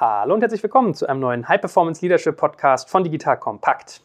Hallo und herzlich willkommen zu einem neuen High Performance Leadership Podcast von Digital Compact.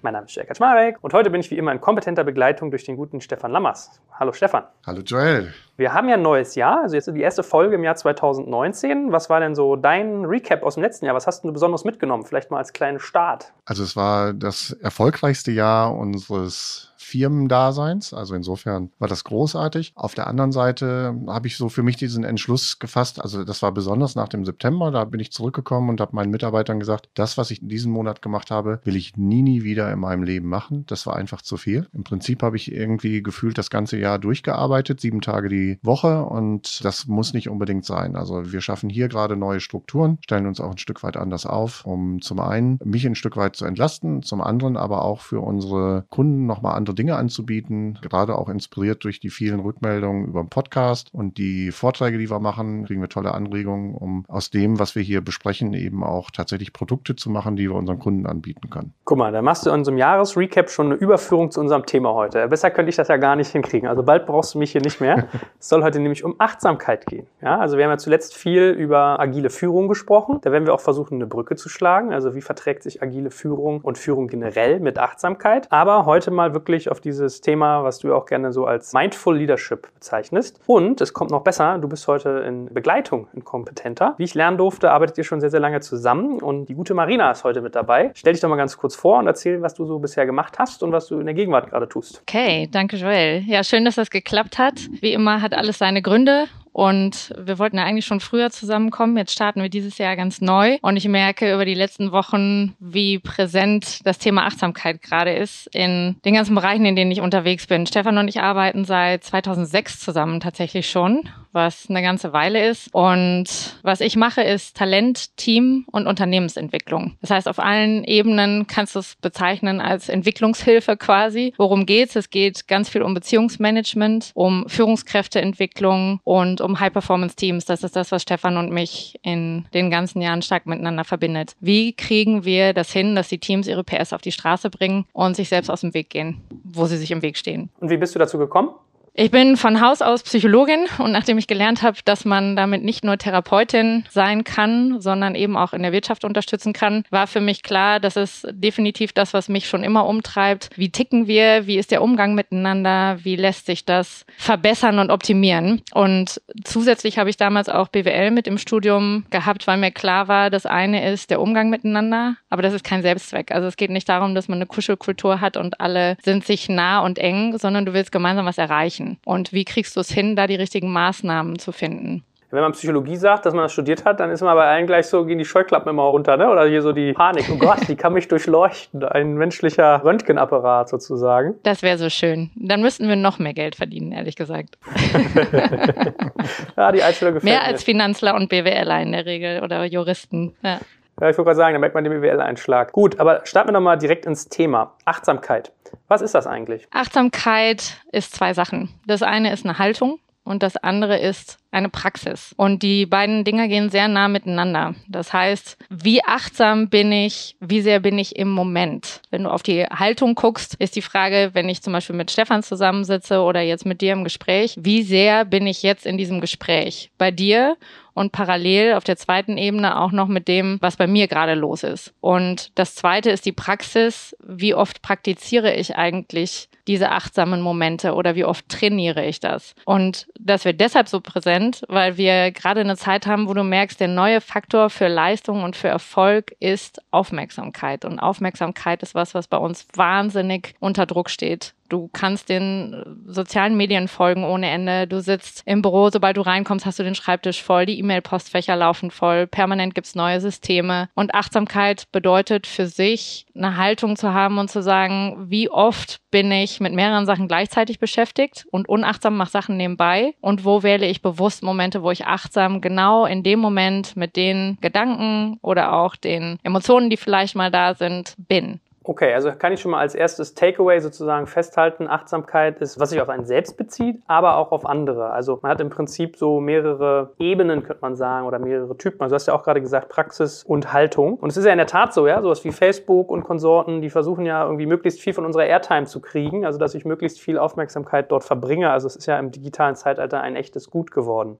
Mein Name ist Jörg Kaczmarek und heute bin ich wie immer in kompetenter Begleitung durch den guten Stefan Lammers. Hallo Stefan. Hallo Joel. Wir haben ja ein neues Jahr, also jetzt die erste Folge im Jahr 2019. Was war denn so dein Recap aus dem letzten Jahr? Was hast du besonders mitgenommen? Vielleicht mal als kleinen Start. Also es war das erfolgreichste Jahr unseres Firmendaseins. Also insofern war das großartig. Auf der anderen Seite habe ich so für mich diesen Entschluss gefasst. Also das war besonders nach dem September. Da bin ich zurückgekommen und habe meinen Mitarbeitern gesagt, das, was ich in diesem Monat gemacht habe, will ich nie, nie wieder in meinem Leben machen. Das war einfach zu viel. Im Prinzip habe ich irgendwie gefühlt das ganze Jahr durchgearbeitet, sieben Tage die Woche und das muss nicht unbedingt sein. Also wir schaffen hier gerade neue Strukturen, stellen uns auch ein Stück weit anders auf, um zum einen mich ein Stück weit zu entlasten, zum anderen aber auch für unsere Kunden nochmal andere Dinge Dinge anzubieten, gerade auch inspiriert durch die vielen Rückmeldungen über den Podcast und die Vorträge, die wir machen, kriegen wir tolle Anregungen, um aus dem, was wir hier besprechen, eben auch tatsächlich Produkte zu machen, die wir unseren Kunden anbieten können. Guck mal, da machst du in unserem Jahresrecap schon eine Überführung zu unserem Thema heute. Besser könnte ich das ja gar nicht hinkriegen. Also bald brauchst du mich hier nicht mehr. es soll heute nämlich um Achtsamkeit gehen. Ja, also wir haben ja zuletzt viel über agile Führung gesprochen. Da werden wir auch versuchen, eine Brücke zu schlagen. Also wie verträgt sich agile Führung und Führung generell mit Achtsamkeit? Aber heute mal wirklich auf dieses Thema, was du auch gerne so als Mindful Leadership bezeichnest. Und es kommt noch besser, du bist heute in Begleitung in Kompetenter. Wie ich lernen durfte, arbeitet ihr schon sehr, sehr lange zusammen und die gute Marina ist heute mit dabei. Stell dich doch mal ganz kurz vor und erzähl, was du so bisher gemacht hast und was du in der Gegenwart gerade tust. Okay, danke Joel. Ja, schön, dass das geklappt hat. Wie immer hat alles seine Gründe und wir wollten ja eigentlich schon früher zusammenkommen. Jetzt starten wir dieses Jahr ganz neu. Und ich merke über die letzten Wochen, wie präsent das Thema Achtsamkeit gerade ist in den ganzen Bereichen, in denen ich unterwegs bin. Stefan und ich arbeiten seit 2006 zusammen tatsächlich schon was eine ganze Weile ist. Und was ich mache, ist Talent, Team und Unternehmensentwicklung. Das heißt, auf allen Ebenen kannst du es bezeichnen als Entwicklungshilfe quasi. Worum geht's? Es geht ganz viel um Beziehungsmanagement, um Führungskräfteentwicklung und um High-Performance-Teams. Das ist das, was Stefan und mich in den ganzen Jahren stark miteinander verbindet. Wie kriegen wir das hin, dass die Teams ihre PS auf die Straße bringen und sich selbst aus dem Weg gehen, wo sie sich im Weg stehen? Und wie bist du dazu gekommen? Ich bin von Haus aus Psychologin und nachdem ich gelernt habe, dass man damit nicht nur Therapeutin sein kann, sondern eben auch in der Wirtschaft unterstützen kann, war für mich klar, das ist definitiv das, was mich schon immer umtreibt. Wie ticken wir? Wie ist der Umgang miteinander? Wie lässt sich das verbessern und optimieren? Und zusätzlich habe ich damals auch BWL mit im Studium gehabt, weil mir klar war, das eine ist der Umgang miteinander, aber das ist kein Selbstzweck. Also es geht nicht darum, dass man eine Kuschelkultur hat und alle sind sich nah und eng, sondern du willst gemeinsam was erreichen erreichen? Und wie kriegst du es hin, da die richtigen Maßnahmen zu finden? Wenn man Psychologie sagt, dass man das studiert hat, dann ist man bei allen gleich so, gehen die Scheuklappen immer runter, ne? Oder hier so die Panik. Oh Gott, die kann mich durchleuchten. Ein menschlicher Röntgenapparat sozusagen. Das wäre so schön. Dann müssten wir noch mehr Geld verdienen, ehrlich gesagt. ja, die Einstellung gefällt Mehr als Finanzler und BWLer in der Regel oder Juristen. Ja. Ja, ich wollte gerade sagen, da merkt man den BWL-Einschlag. Gut, aber starten wir nochmal direkt ins Thema. Achtsamkeit. Was ist das eigentlich? Achtsamkeit ist zwei Sachen. Das eine ist eine Haltung und das andere ist eine Praxis. Und die beiden Dinge gehen sehr nah miteinander. Das heißt, wie achtsam bin ich, wie sehr bin ich im Moment? Wenn du auf die Haltung guckst, ist die Frage, wenn ich zum Beispiel mit Stefan zusammensitze oder jetzt mit dir im Gespräch, wie sehr bin ich jetzt in diesem Gespräch? Bei dir und parallel auf der zweiten Ebene auch noch mit dem, was bei mir gerade los ist. Und das zweite ist die Praxis. Wie oft praktiziere ich eigentlich diese achtsamen Momente oder wie oft trainiere ich das? Und das wird deshalb so präsent, weil wir gerade eine Zeit haben, wo du merkst, der neue Faktor für Leistung und für Erfolg ist Aufmerksamkeit. Und Aufmerksamkeit ist was, was bei uns wahnsinnig unter Druck steht. Du kannst den äh, sozialen Medien folgen ohne Ende. Du sitzt im Büro, sobald du reinkommst, hast du den Schreibtisch voll, die E-Mail-Postfächer laufen voll, permanent gibt's neue Systeme. Und Achtsamkeit bedeutet für sich, eine Haltung zu haben und zu sagen, wie oft bin ich mit mehreren Sachen gleichzeitig beschäftigt und unachtsam mache Sachen nebenbei und wo wähle ich bewusst Momente, wo ich achtsam genau in dem Moment mit den Gedanken oder auch den Emotionen, die vielleicht mal da sind, bin. Okay, also kann ich schon mal als erstes Takeaway sozusagen festhalten, Achtsamkeit ist, was sich auf einen selbst bezieht, aber auch auf andere. Also man hat im Prinzip so mehrere Ebenen, könnte man sagen, oder mehrere Typen. Also du hast ja auch gerade gesagt, Praxis und Haltung. Und es ist ja in der Tat so, ja, sowas wie Facebook und Konsorten, die versuchen ja irgendwie möglichst viel von unserer Airtime zu kriegen, also dass ich möglichst viel Aufmerksamkeit dort verbringe. Also es ist ja im digitalen Zeitalter ein echtes Gut geworden.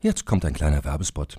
Jetzt kommt ein kleiner Werbespot.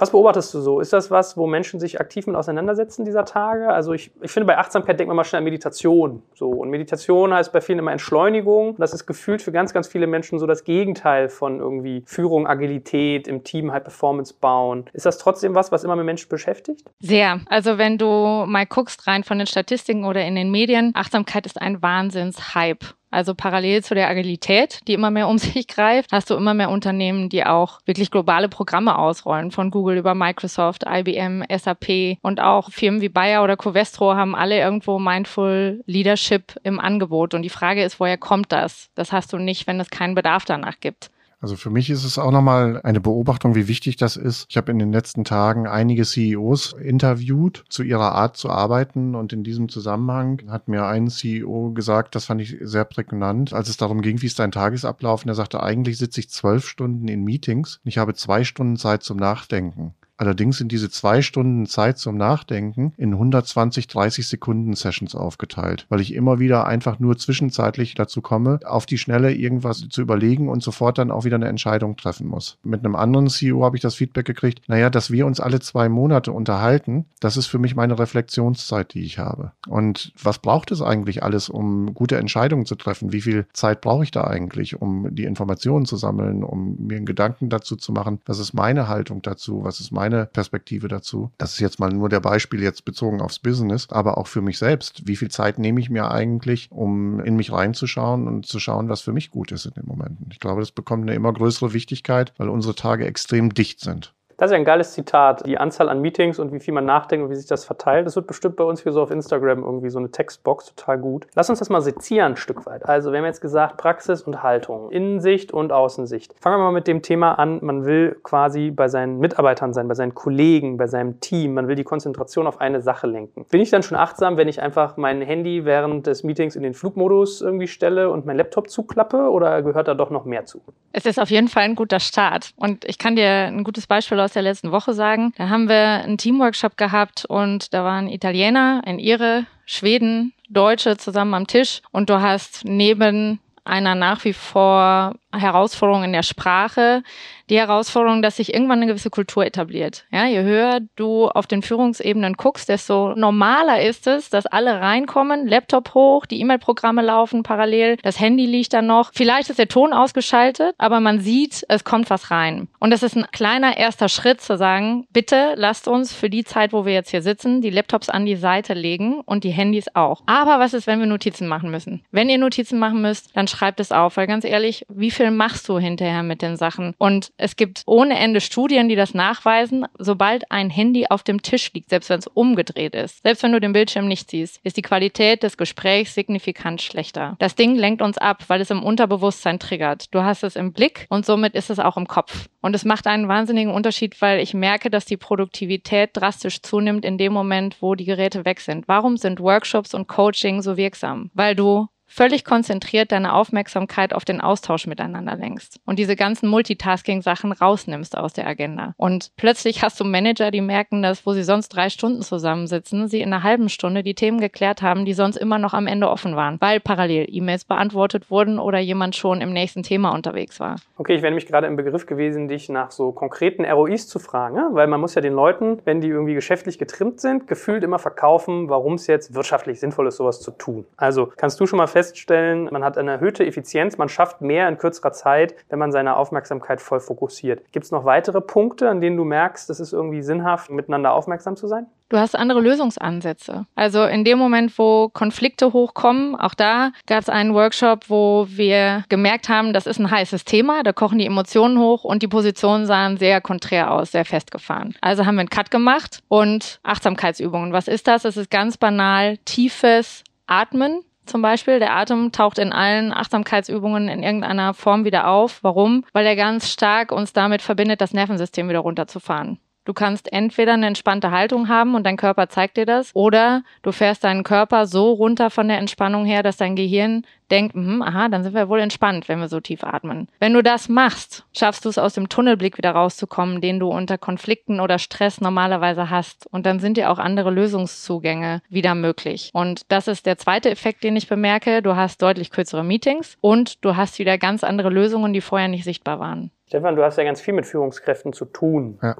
Was beobachtest du so? Ist das was, wo Menschen sich aktiv mit auseinandersetzen dieser Tage? Also ich, ich finde, bei Achtsamkeit denkt man mal schnell an Meditation. So. Und Meditation heißt bei vielen immer Entschleunigung. Das ist gefühlt für ganz, ganz viele Menschen so das Gegenteil von irgendwie Führung, Agilität, im Team High Performance bauen. Ist das trotzdem was, was immer mehr Menschen beschäftigt? Sehr. Also wenn du mal guckst rein von den Statistiken oder in den Medien, Achtsamkeit ist ein Wahnsinns-Hype. Also parallel zu der Agilität, die immer mehr um sich greift, hast du immer mehr Unternehmen, die auch wirklich globale Programme ausrollen, von Google über Microsoft, IBM, SAP und auch Firmen wie Bayer oder Covestro haben alle irgendwo Mindful Leadership im Angebot. Und die Frage ist, woher kommt das? Das hast du nicht, wenn es keinen Bedarf danach gibt. Also für mich ist es auch nochmal eine Beobachtung, wie wichtig das ist. Ich habe in den letzten Tagen einige CEOs interviewt zu ihrer Art zu arbeiten und in diesem Zusammenhang hat mir ein CEO gesagt, das fand ich sehr prägnant, als es darum ging, wie ist dein Tagesablauf. Und er sagte, eigentlich sitze ich zwölf Stunden in Meetings und ich habe zwei Stunden Zeit zum Nachdenken. Allerdings sind diese zwei Stunden Zeit zum Nachdenken in 120, 30 Sekunden Sessions aufgeteilt, weil ich immer wieder einfach nur zwischenzeitlich dazu komme, auf die Schnelle irgendwas zu überlegen und sofort dann auch wieder eine Entscheidung treffen muss. Mit einem anderen CEO habe ich das Feedback gekriegt, naja, dass wir uns alle zwei Monate unterhalten, das ist für mich meine Reflexionszeit, die ich habe. Und was braucht es eigentlich alles, um gute Entscheidungen zu treffen? Wie viel Zeit brauche ich da eigentlich, um die Informationen zu sammeln, um mir einen Gedanken dazu zu machen? Was ist meine Haltung dazu? Was ist meine meine Perspektive dazu. Das ist jetzt mal nur der Beispiel jetzt bezogen aufs Business, aber auch für mich selbst. Wie viel Zeit nehme ich mir eigentlich, um in mich reinzuschauen und zu schauen, was für mich gut ist in den Momenten? Ich glaube, das bekommt eine immer größere Wichtigkeit, weil unsere Tage extrem dicht sind. Das ist ja ein geiles Zitat. Die Anzahl an Meetings und wie viel man nachdenkt und wie sich das verteilt. Das wird bestimmt bei uns hier so auf Instagram irgendwie so eine Textbox total gut. Lass uns das mal sezieren ein Stück weit. Also wir haben jetzt gesagt Praxis und Haltung, Innensicht und Außensicht. Fangen wir mal mit dem Thema an. Man will quasi bei seinen Mitarbeitern sein, bei seinen Kollegen, bei seinem Team. Man will die Konzentration auf eine Sache lenken. Bin ich dann schon achtsam, wenn ich einfach mein Handy während des Meetings in den Flugmodus irgendwie stelle und mein Laptop zuklappe oder gehört da doch noch mehr zu? Es ist auf jeden Fall ein guter Start. Und ich kann dir ein gutes Beispiel aus aus der letzten Woche sagen. Da haben wir einen Teamworkshop gehabt und da waren Italiener, ein Ire, Schweden, Deutsche zusammen am Tisch und du hast neben einer nach wie vor Herausforderung in der Sprache, die Herausforderung, dass sich irgendwann eine gewisse Kultur etabliert. Ja, je höher du auf den Führungsebenen guckst, desto normaler ist es, dass alle reinkommen, Laptop hoch, die E-Mail-Programme laufen parallel, das Handy liegt dann noch. Vielleicht ist der Ton ausgeschaltet, aber man sieht, es kommt was rein. Und das ist ein kleiner erster Schritt zu sagen, bitte lasst uns für die Zeit, wo wir jetzt hier sitzen, die Laptops an die Seite legen und die Handys auch. Aber was ist, wenn wir Notizen machen müssen? Wenn ihr Notizen machen müsst, dann schreibt es auf, weil ganz ehrlich, wie viel machst du hinterher mit den Sachen? Und es gibt ohne Ende Studien, die das nachweisen. Sobald ein Handy auf dem Tisch liegt, selbst wenn es umgedreht ist, selbst wenn du den Bildschirm nicht siehst, ist die Qualität des Gesprächs signifikant schlechter. Das Ding lenkt uns ab, weil es im Unterbewusstsein triggert. Du hast es im Blick und somit ist es auch im Kopf. Und es macht einen wahnsinnigen Unterschied, weil ich merke, dass die Produktivität drastisch zunimmt in dem Moment, wo die Geräte weg sind. Warum sind Workshops und Coaching so wirksam? Weil du völlig konzentriert deine Aufmerksamkeit auf den Austausch miteinander lenkst und diese ganzen Multitasking-Sachen rausnimmst aus der Agenda. Und plötzlich hast du Manager, die merken, dass, wo sie sonst drei Stunden zusammensitzen, sie in einer halben Stunde die Themen geklärt haben, die sonst immer noch am Ende offen waren, weil parallel E-Mails beantwortet wurden oder jemand schon im nächsten Thema unterwegs war. Okay, ich wäre nämlich gerade im Begriff gewesen, dich nach so konkreten ROIs zu fragen, ne? weil man muss ja den Leuten, wenn die irgendwie geschäftlich getrimmt sind, gefühlt immer verkaufen, warum es jetzt wirtschaftlich sinnvoll ist, sowas zu tun. Also kannst du schon mal fest feststellen, man hat eine erhöhte Effizienz, man schafft mehr in kürzerer Zeit, wenn man seine Aufmerksamkeit voll fokussiert. Gibt es noch weitere Punkte, an denen du merkst, es ist irgendwie sinnhaft, miteinander aufmerksam zu sein? Du hast andere Lösungsansätze. Also in dem Moment, wo Konflikte hochkommen, auch da gab es einen Workshop, wo wir gemerkt haben, das ist ein heißes Thema, da kochen die Emotionen hoch und die Positionen sahen sehr konträr aus, sehr festgefahren. Also haben wir einen Cut gemacht und Achtsamkeitsübungen. Was ist das? Es ist ganz banal tiefes Atmen zum Beispiel. Der Atem taucht in allen Achtsamkeitsübungen in irgendeiner Form wieder auf. Warum? Weil er ganz stark uns damit verbindet, das Nervensystem wieder runterzufahren. Du kannst entweder eine entspannte Haltung haben und dein Körper zeigt dir das, oder du fährst deinen Körper so runter von der Entspannung her, dass dein Gehirn denkt, mh, aha, dann sind wir wohl entspannt, wenn wir so tief atmen. Wenn du das machst, schaffst du es aus dem Tunnelblick wieder rauszukommen, den du unter Konflikten oder Stress normalerweise hast. Und dann sind dir auch andere Lösungszugänge wieder möglich. Und das ist der zweite Effekt, den ich bemerke. Du hast deutlich kürzere Meetings und du hast wieder ganz andere Lösungen, die vorher nicht sichtbar waren. Stefan, du hast ja ganz viel mit Führungskräften zu tun. Ja.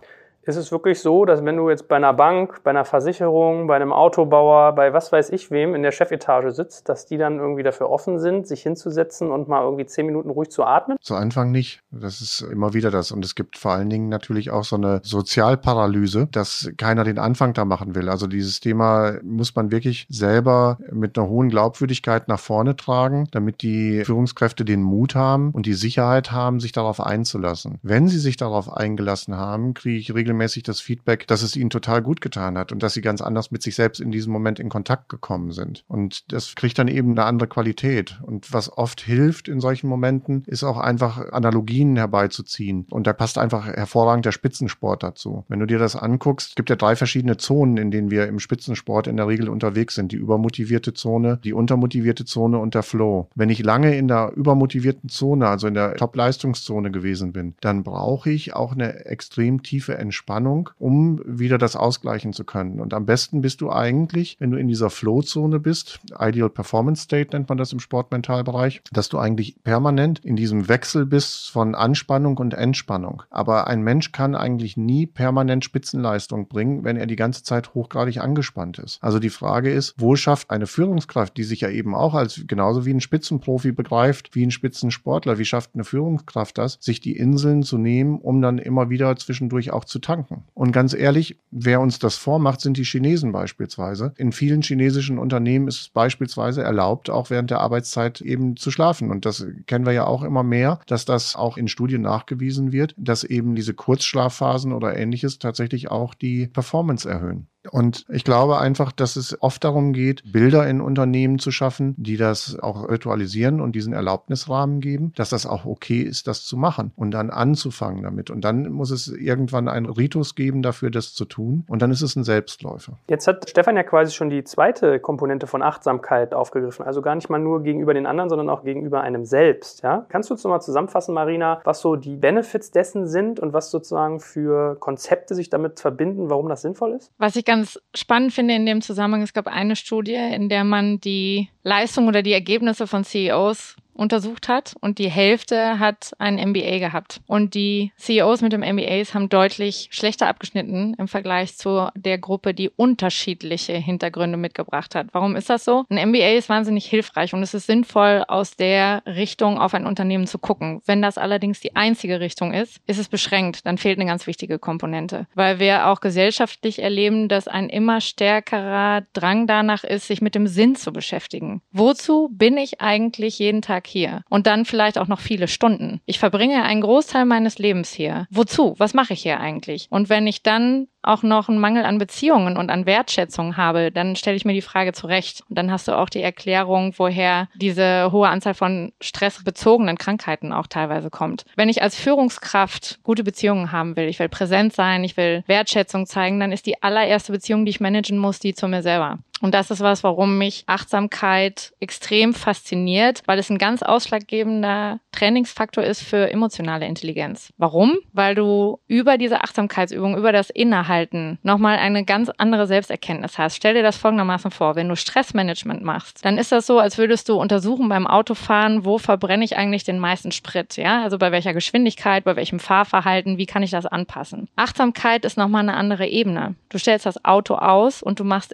Ist es wirklich so, dass wenn du jetzt bei einer Bank, bei einer Versicherung, bei einem Autobauer, bei was weiß ich wem in der Chefetage sitzt, dass die dann irgendwie dafür offen sind, sich hinzusetzen und mal irgendwie zehn Minuten ruhig zu atmen? Zu Anfang nicht. Das ist immer wieder das. Und es gibt vor allen Dingen natürlich auch so eine Sozialparalyse, dass keiner den Anfang da machen will. Also dieses Thema muss man wirklich selber mit einer hohen Glaubwürdigkeit nach vorne tragen, damit die Führungskräfte den Mut haben und die Sicherheit haben, sich darauf einzulassen. Wenn sie sich darauf eingelassen haben, kriege ich regelmäßig regelmäßig das Feedback, dass es ihnen total gut getan hat und dass sie ganz anders mit sich selbst in diesem Moment in Kontakt gekommen sind. Und das kriegt dann eben eine andere Qualität. Und was oft hilft in solchen Momenten, ist auch einfach Analogien herbeizuziehen. Und da passt einfach hervorragend der Spitzensport dazu. Wenn du dir das anguckst, gibt ja drei verschiedene Zonen, in denen wir im Spitzensport in der Regel unterwegs sind. Die übermotivierte Zone, die untermotivierte Zone und der Flow. Wenn ich lange in der übermotivierten Zone, also in der Top-Leistungszone gewesen bin, dann brauche ich auch eine extrem tiefe Entspannung Entspannung, um wieder das ausgleichen zu können. Und am besten bist du eigentlich, wenn du in dieser Flow-Zone bist, Ideal Performance State nennt man das im Sportmentalbereich, dass du eigentlich permanent in diesem Wechsel bist von Anspannung und Entspannung. Aber ein Mensch kann eigentlich nie permanent Spitzenleistung bringen, wenn er die ganze Zeit hochgradig angespannt ist. Also die Frage ist, wo schafft eine Führungskraft, die sich ja eben auch als genauso wie ein Spitzenprofi begreift, wie ein Spitzensportler, wie schafft eine Führungskraft das, sich die Inseln zu nehmen, um dann immer wieder zwischendurch auch zu tanken. Und ganz ehrlich, wer uns das vormacht, sind die Chinesen beispielsweise. In vielen chinesischen Unternehmen ist es beispielsweise erlaubt, auch während der Arbeitszeit eben zu schlafen. Und das kennen wir ja auch immer mehr, dass das auch in Studien nachgewiesen wird, dass eben diese Kurzschlafphasen oder ähnliches tatsächlich auch die Performance erhöhen. Und ich glaube einfach, dass es oft darum geht, Bilder in Unternehmen zu schaffen, die das auch ritualisieren und diesen Erlaubnisrahmen geben, dass das auch okay ist, das zu machen und dann anzufangen damit. Und dann muss es irgendwann einen Ritus geben dafür, das zu tun. Und dann ist es ein Selbstläufer. Jetzt hat Stefan ja quasi schon die zweite Komponente von Achtsamkeit aufgegriffen. Also gar nicht mal nur gegenüber den anderen, sondern auch gegenüber einem selbst. Ja? Kannst du uns nochmal zusammenfassen, Marina, was so die Benefits dessen sind und was sozusagen für Konzepte sich damit verbinden, warum das sinnvoll ist? Was ich ganz spannend finde in dem Zusammenhang, es gab eine Studie, in der man die Leistung oder die Ergebnisse von CEOs untersucht hat und die Hälfte hat ein MBA gehabt. Und die CEOs mit dem MBAs haben deutlich schlechter abgeschnitten im Vergleich zu der Gruppe, die unterschiedliche Hintergründe mitgebracht hat. Warum ist das so? Ein MBA ist wahnsinnig hilfreich und es ist sinnvoll, aus der Richtung auf ein Unternehmen zu gucken. Wenn das allerdings die einzige Richtung ist, ist es beschränkt. Dann fehlt eine ganz wichtige Komponente. Weil wir auch gesellschaftlich erleben, dass ein immer stärkerer Drang danach ist, sich mit dem Sinn zu beschäftigen. Wozu bin ich eigentlich jeden Tag Tag hier und dann vielleicht auch noch viele Stunden. Ich verbringe einen Großteil meines Lebens hier. Wozu? Was mache ich hier eigentlich? Und wenn ich dann auch noch einen Mangel an Beziehungen und an Wertschätzung habe, dann stelle ich mir die Frage zurecht. Und dann hast du auch die Erklärung, woher diese hohe Anzahl von stressbezogenen Krankheiten auch teilweise kommt. Wenn ich als Führungskraft gute Beziehungen haben will, ich will präsent sein, ich will Wertschätzung zeigen, dann ist die allererste Beziehung, die ich managen muss, die zu mir selber. Und das ist was, warum mich Achtsamkeit extrem fasziniert, weil es ein ganz ausschlaggebender Trainingsfaktor ist für emotionale Intelligenz. Warum? Weil du über diese Achtsamkeitsübung, über das Innehalten nochmal eine ganz andere Selbsterkenntnis hast. Stell dir das folgendermaßen vor. Wenn du Stressmanagement machst, dann ist das so, als würdest du untersuchen beim Autofahren, wo verbrenne ich eigentlich den meisten Sprit? Ja, also bei welcher Geschwindigkeit, bei welchem Fahrverhalten, wie kann ich das anpassen? Achtsamkeit ist nochmal eine andere Ebene. Du stellst das Auto aus und du machst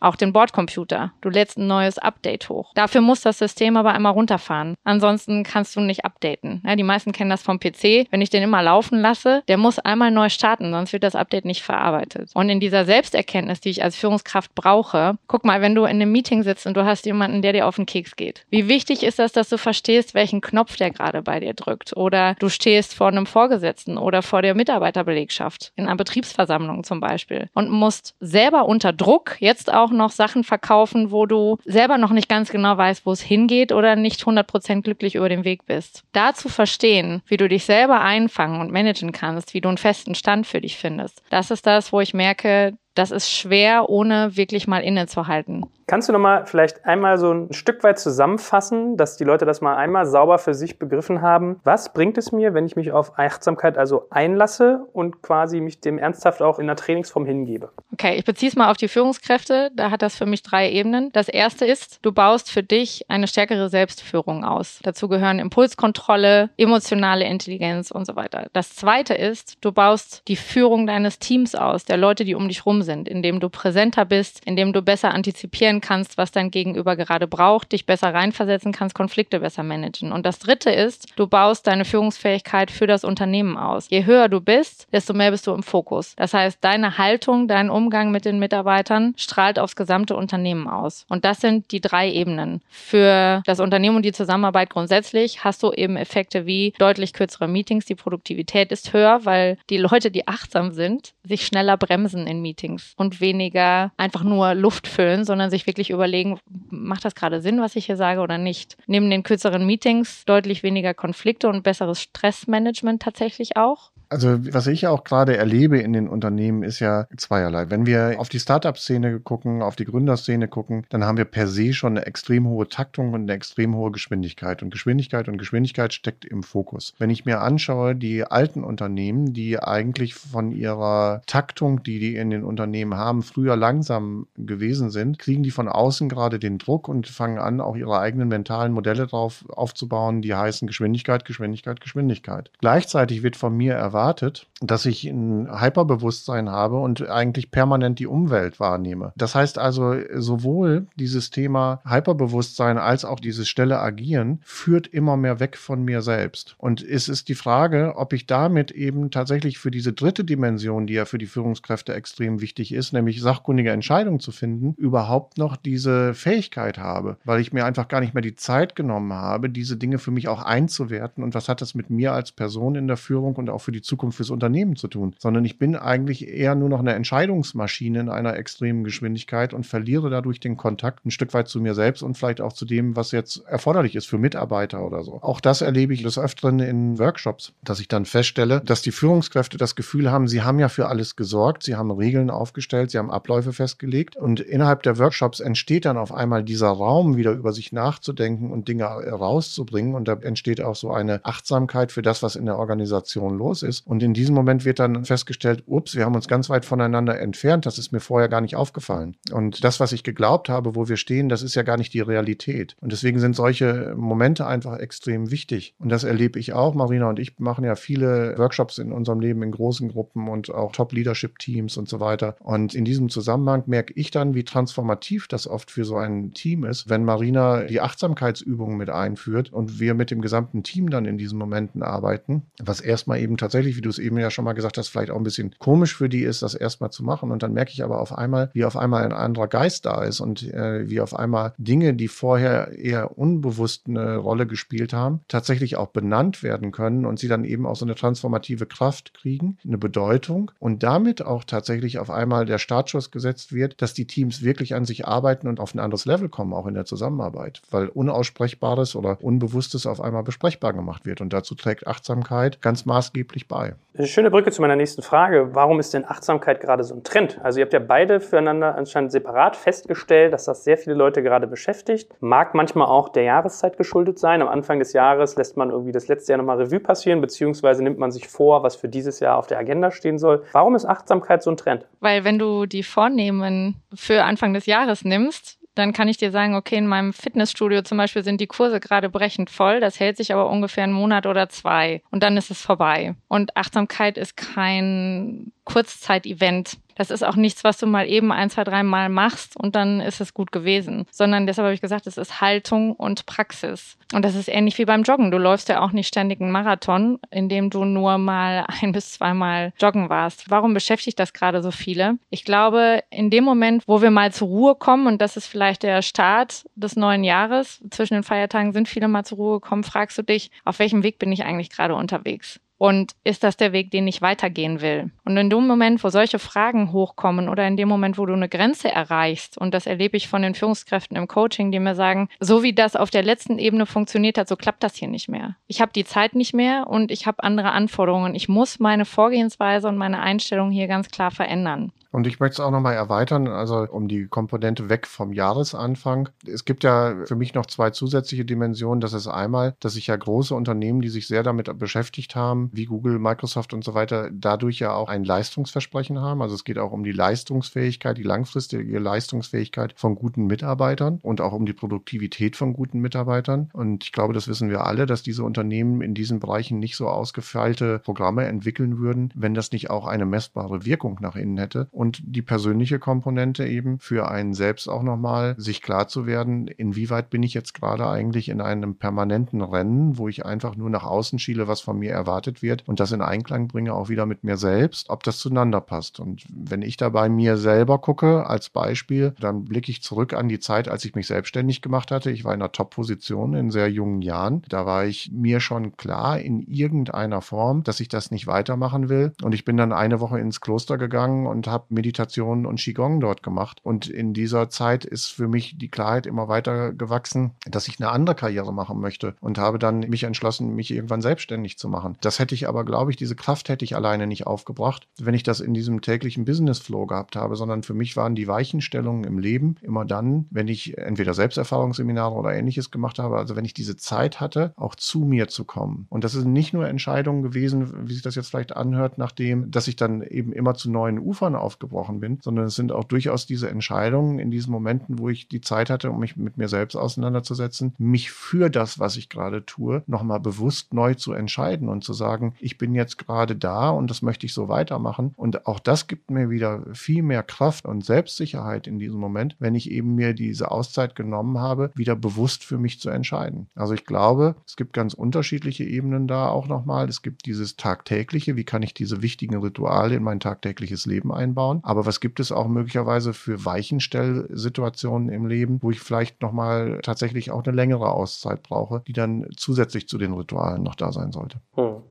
Auch den Bordcomputer. Du lädst ein neues Update hoch. Dafür muss das System aber einmal runterfahren. Ansonsten kannst du nicht updaten. Ja, die meisten kennen das vom PC. Wenn ich den immer laufen lasse, der muss einmal neu starten, sonst wird das Update nicht verarbeitet. Und in dieser Selbsterkenntnis, die ich als Führungskraft brauche, guck mal, wenn du in einem Meeting sitzt und du hast jemanden, der dir auf den Keks geht. Wie wichtig ist das, dass du verstehst, welchen Knopf der gerade bei dir drückt? Oder du stehst vor einem Vorgesetzten oder vor der Mitarbeiterbelegschaft, in einer Betriebsversammlung zum Beispiel, und musst selber unter Druck jetzt auch noch Sachen verkaufen, wo du selber noch nicht ganz genau weißt, wo es hingeht oder nicht 100% glücklich über den Weg bist. Da zu verstehen, wie du dich selber einfangen und managen kannst, wie du einen festen Stand für dich findest, das ist das, wo ich merke, das ist schwer, ohne wirklich mal innezuhalten. Kannst du nochmal vielleicht einmal so ein Stück weit zusammenfassen, dass die Leute das mal einmal sauber für sich begriffen haben? Was bringt es mir, wenn ich mich auf Achtsamkeit also einlasse und quasi mich dem ernsthaft auch in der Trainingsform hingebe? Okay, ich beziehe es mal auf die Führungskräfte. Da hat das für mich drei Ebenen. Das erste ist, du baust für dich eine stärkere Selbstführung aus. Dazu gehören Impulskontrolle, emotionale Intelligenz und so weiter. Das zweite ist, du baust die Führung deines Teams aus, der Leute, die um dich rum sind, indem du präsenter bist, indem du besser antizipieren kannst, was dein Gegenüber gerade braucht, dich besser reinversetzen kannst, Konflikte besser managen. Und das dritte ist, du baust deine Führungsfähigkeit für das Unternehmen aus. Je höher du bist, desto mehr bist du im Fokus. Das heißt, deine Haltung, dein Umgang mit den Mitarbeitern strahlt aufs gesamte Unternehmen aus. Und das sind die drei Ebenen. Für das Unternehmen und die Zusammenarbeit grundsätzlich hast du eben Effekte wie deutlich kürzere Meetings, die Produktivität ist höher, weil die Leute, die achtsam sind, sich schneller bremsen in Meetings und weniger einfach nur Luft füllen, sondern sich wirklich überlegen, macht das gerade Sinn, was ich hier sage oder nicht. Neben den kürzeren Meetings deutlich weniger Konflikte und besseres Stressmanagement tatsächlich auch. Also was ich auch gerade erlebe in den Unternehmen ist ja zweierlei. Wenn wir auf die Startup-Szene gucken, auf die Gründerszene gucken, dann haben wir per se schon eine extrem hohe Taktung und eine extrem hohe Geschwindigkeit. Und Geschwindigkeit und Geschwindigkeit steckt im Fokus. Wenn ich mir anschaue, die alten Unternehmen, die eigentlich von ihrer Taktung, die die in den Unternehmen haben, früher langsam gewesen sind, kriegen die von außen gerade den Druck und fangen an, auch ihre eigenen mentalen Modelle drauf aufzubauen, die heißen Geschwindigkeit, Geschwindigkeit, Geschwindigkeit. Gleichzeitig wird von mir erwartet, erwartet, dass ich ein Hyperbewusstsein habe und eigentlich permanent die Umwelt wahrnehme. Das heißt also, sowohl dieses Thema Hyperbewusstsein als auch dieses schnelle Agieren führt immer mehr weg von mir selbst. Und es ist die Frage, ob ich damit eben tatsächlich für diese dritte Dimension, die ja für die Führungskräfte extrem wichtig ist, nämlich sachkundige Entscheidungen zu finden, überhaupt noch diese Fähigkeit habe, weil ich mir einfach gar nicht mehr die Zeit genommen habe, diese Dinge für mich auch einzuwerten und was hat das mit mir als Person in der Führung und auch für die Zukunft fürs Unternehmen zu tun, sondern ich bin eigentlich eher nur noch eine Entscheidungsmaschine in einer extremen Geschwindigkeit und verliere dadurch den Kontakt ein Stück weit zu mir selbst und vielleicht auch zu dem, was jetzt erforderlich ist für Mitarbeiter oder so. Auch das erlebe ich des Öfteren in Workshops, dass ich dann feststelle, dass die Führungskräfte das Gefühl haben, sie haben ja für alles gesorgt, sie haben Regeln aufgestellt, sie haben Abläufe festgelegt und innerhalb der Workshops entsteht dann auf einmal dieser Raum, wieder über sich nachzudenken und Dinge rauszubringen und da entsteht auch so eine Achtsamkeit für das, was in der Organisation los ist ist. Und in diesem Moment wird dann festgestellt, ups, wir haben uns ganz weit voneinander entfernt. Das ist mir vorher gar nicht aufgefallen. Und das, was ich geglaubt habe, wo wir stehen, das ist ja gar nicht die Realität. Und deswegen sind solche Momente einfach extrem wichtig. Und das erlebe ich auch. Marina und ich machen ja viele Workshops in unserem Leben in großen Gruppen und auch Top-Leadership-Teams und so weiter. Und in diesem Zusammenhang merke ich dann, wie transformativ das oft für so ein Team ist, wenn Marina die Achtsamkeitsübungen mit einführt und wir mit dem gesamten Team dann in diesen Momenten arbeiten, was erstmal eben tatsächlich tatsächlich, wie du es eben ja schon mal gesagt hast, vielleicht auch ein bisschen komisch für die ist, das erstmal zu machen. Und dann merke ich aber auf einmal, wie auf einmal ein anderer Geist da ist und äh, wie auf einmal Dinge, die vorher eher unbewusst eine Rolle gespielt haben, tatsächlich auch benannt werden können und sie dann eben auch so eine transformative Kraft kriegen, eine Bedeutung und damit auch tatsächlich auf einmal der Startschuss gesetzt wird, dass die Teams wirklich an sich arbeiten und auf ein anderes Level kommen, auch in der Zusammenarbeit, weil Unaussprechbares oder Unbewusstes auf einmal besprechbar gemacht wird. Und dazu trägt Achtsamkeit ganz maßgeblich bei. Eine schöne Brücke zu meiner nächsten Frage. Warum ist denn Achtsamkeit gerade so ein Trend? Also ihr habt ja beide füreinander anscheinend separat festgestellt, dass das sehr viele Leute gerade beschäftigt. Mag manchmal auch der Jahreszeit geschuldet sein. Am Anfang des Jahres lässt man irgendwie das letzte Jahr nochmal Revue passieren, beziehungsweise nimmt man sich vor, was für dieses Jahr auf der Agenda stehen soll. Warum ist Achtsamkeit so ein Trend? Weil wenn du die Vornehmen für Anfang des Jahres nimmst, dann kann ich dir sagen, okay, in meinem Fitnessstudio zum Beispiel sind die Kurse gerade brechend voll. Das hält sich aber ungefähr einen Monat oder zwei und dann ist es vorbei. Und Achtsamkeit ist kein Kurzzeit-Event. Das ist auch nichts, was du mal eben ein, zwei, drei Mal machst und dann ist es gut gewesen. Sondern deshalb habe ich gesagt, es ist Haltung und Praxis. Und das ist ähnlich wie beim Joggen. Du läufst ja auch nicht ständig einen Marathon, indem du nur mal ein bis zweimal joggen warst. Warum beschäftigt das gerade so viele? Ich glaube, in dem Moment, wo wir mal zur Ruhe kommen, und das ist vielleicht der Start des neuen Jahres, zwischen den Feiertagen sind viele mal zur Ruhe gekommen, fragst du dich, auf welchem Weg bin ich eigentlich gerade unterwegs? Und ist das der Weg, den ich weitergehen will? Und in dem Moment, wo solche Fragen hochkommen oder in dem Moment, wo du eine Grenze erreichst, und das erlebe ich von den Führungskräften im Coaching, die mir sagen, so wie das auf der letzten Ebene funktioniert hat, so klappt das hier nicht mehr. Ich habe die Zeit nicht mehr und ich habe andere Anforderungen. Ich muss meine Vorgehensweise und meine Einstellung hier ganz klar verändern. Und ich möchte es auch nochmal erweitern, also um die Komponente weg vom Jahresanfang. Es gibt ja für mich noch zwei zusätzliche Dimensionen. Das ist einmal, dass sich ja große Unternehmen, die sich sehr damit beschäftigt haben, wie Google, Microsoft und so weiter, dadurch ja auch ein Leistungsversprechen haben. Also es geht auch um die Leistungsfähigkeit, die langfristige Leistungsfähigkeit von guten Mitarbeitern und auch um die Produktivität von guten Mitarbeitern. Und ich glaube, das wissen wir alle, dass diese Unternehmen in diesen Bereichen nicht so ausgefeilte Programme entwickeln würden, wenn das nicht auch eine messbare Wirkung nach innen hätte und die persönliche Komponente eben für einen selbst auch nochmal sich klar zu werden, inwieweit bin ich jetzt gerade eigentlich in einem permanenten Rennen, wo ich einfach nur nach außen schiele, was von mir erwartet wird und das in Einklang bringe auch wieder mit mir selbst, ob das zueinander passt. Und wenn ich dabei mir selber gucke, als Beispiel, dann blicke ich zurück an die Zeit, als ich mich selbstständig gemacht hatte. Ich war in einer Top-Position in sehr jungen Jahren. Da war ich mir schon klar in irgendeiner Form, dass ich das nicht weitermachen will. Und ich bin dann eine Woche ins Kloster gegangen und habe Meditation und Qigong dort gemacht. Und in dieser Zeit ist für mich die Klarheit immer weiter gewachsen, dass ich eine andere Karriere machen möchte und habe dann mich entschlossen, mich irgendwann selbstständig zu machen. Das hätte ich aber, glaube ich, diese Kraft hätte ich alleine nicht aufgebracht, wenn ich das in diesem täglichen Business Flow gehabt habe, sondern für mich waren die Weichenstellungen im Leben immer dann, wenn ich entweder Selbsterfahrungsseminare oder ähnliches gemacht habe, also wenn ich diese Zeit hatte, auch zu mir zu kommen. Und das sind nicht nur Entscheidungen gewesen, wie sich das jetzt vielleicht anhört, nachdem, dass ich dann eben immer zu neuen Ufern auf aufgebrochen bin, sondern es sind auch durchaus diese Entscheidungen in diesen Momenten, wo ich die Zeit hatte, um mich mit mir selbst auseinanderzusetzen, mich für das, was ich gerade tue, nochmal bewusst neu zu entscheiden und zu sagen, ich bin jetzt gerade da und das möchte ich so weitermachen. Und auch das gibt mir wieder viel mehr Kraft und Selbstsicherheit in diesem Moment, wenn ich eben mir diese Auszeit genommen habe, wieder bewusst für mich zu entscheiden. Also ich glaube, es gibt ganz unterschiedliche Ebenen da auch nochmal. Es gibt dieses tagtägliche, wie kann ich diese wichtigen Rituale in mein tagtägliches Leben einbauen? Aufbauen. Aber was gibt es auch möglicherweise für Weichenstellsituationen im Leben, wo ich vielleicht nochmal tatsächlich auch eine längere Auszeit brauche, die dann zusätzlich zu den Ritualen noch da sein sollte. Hm.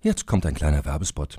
Jetzt kommt ein kleiner Werbespot.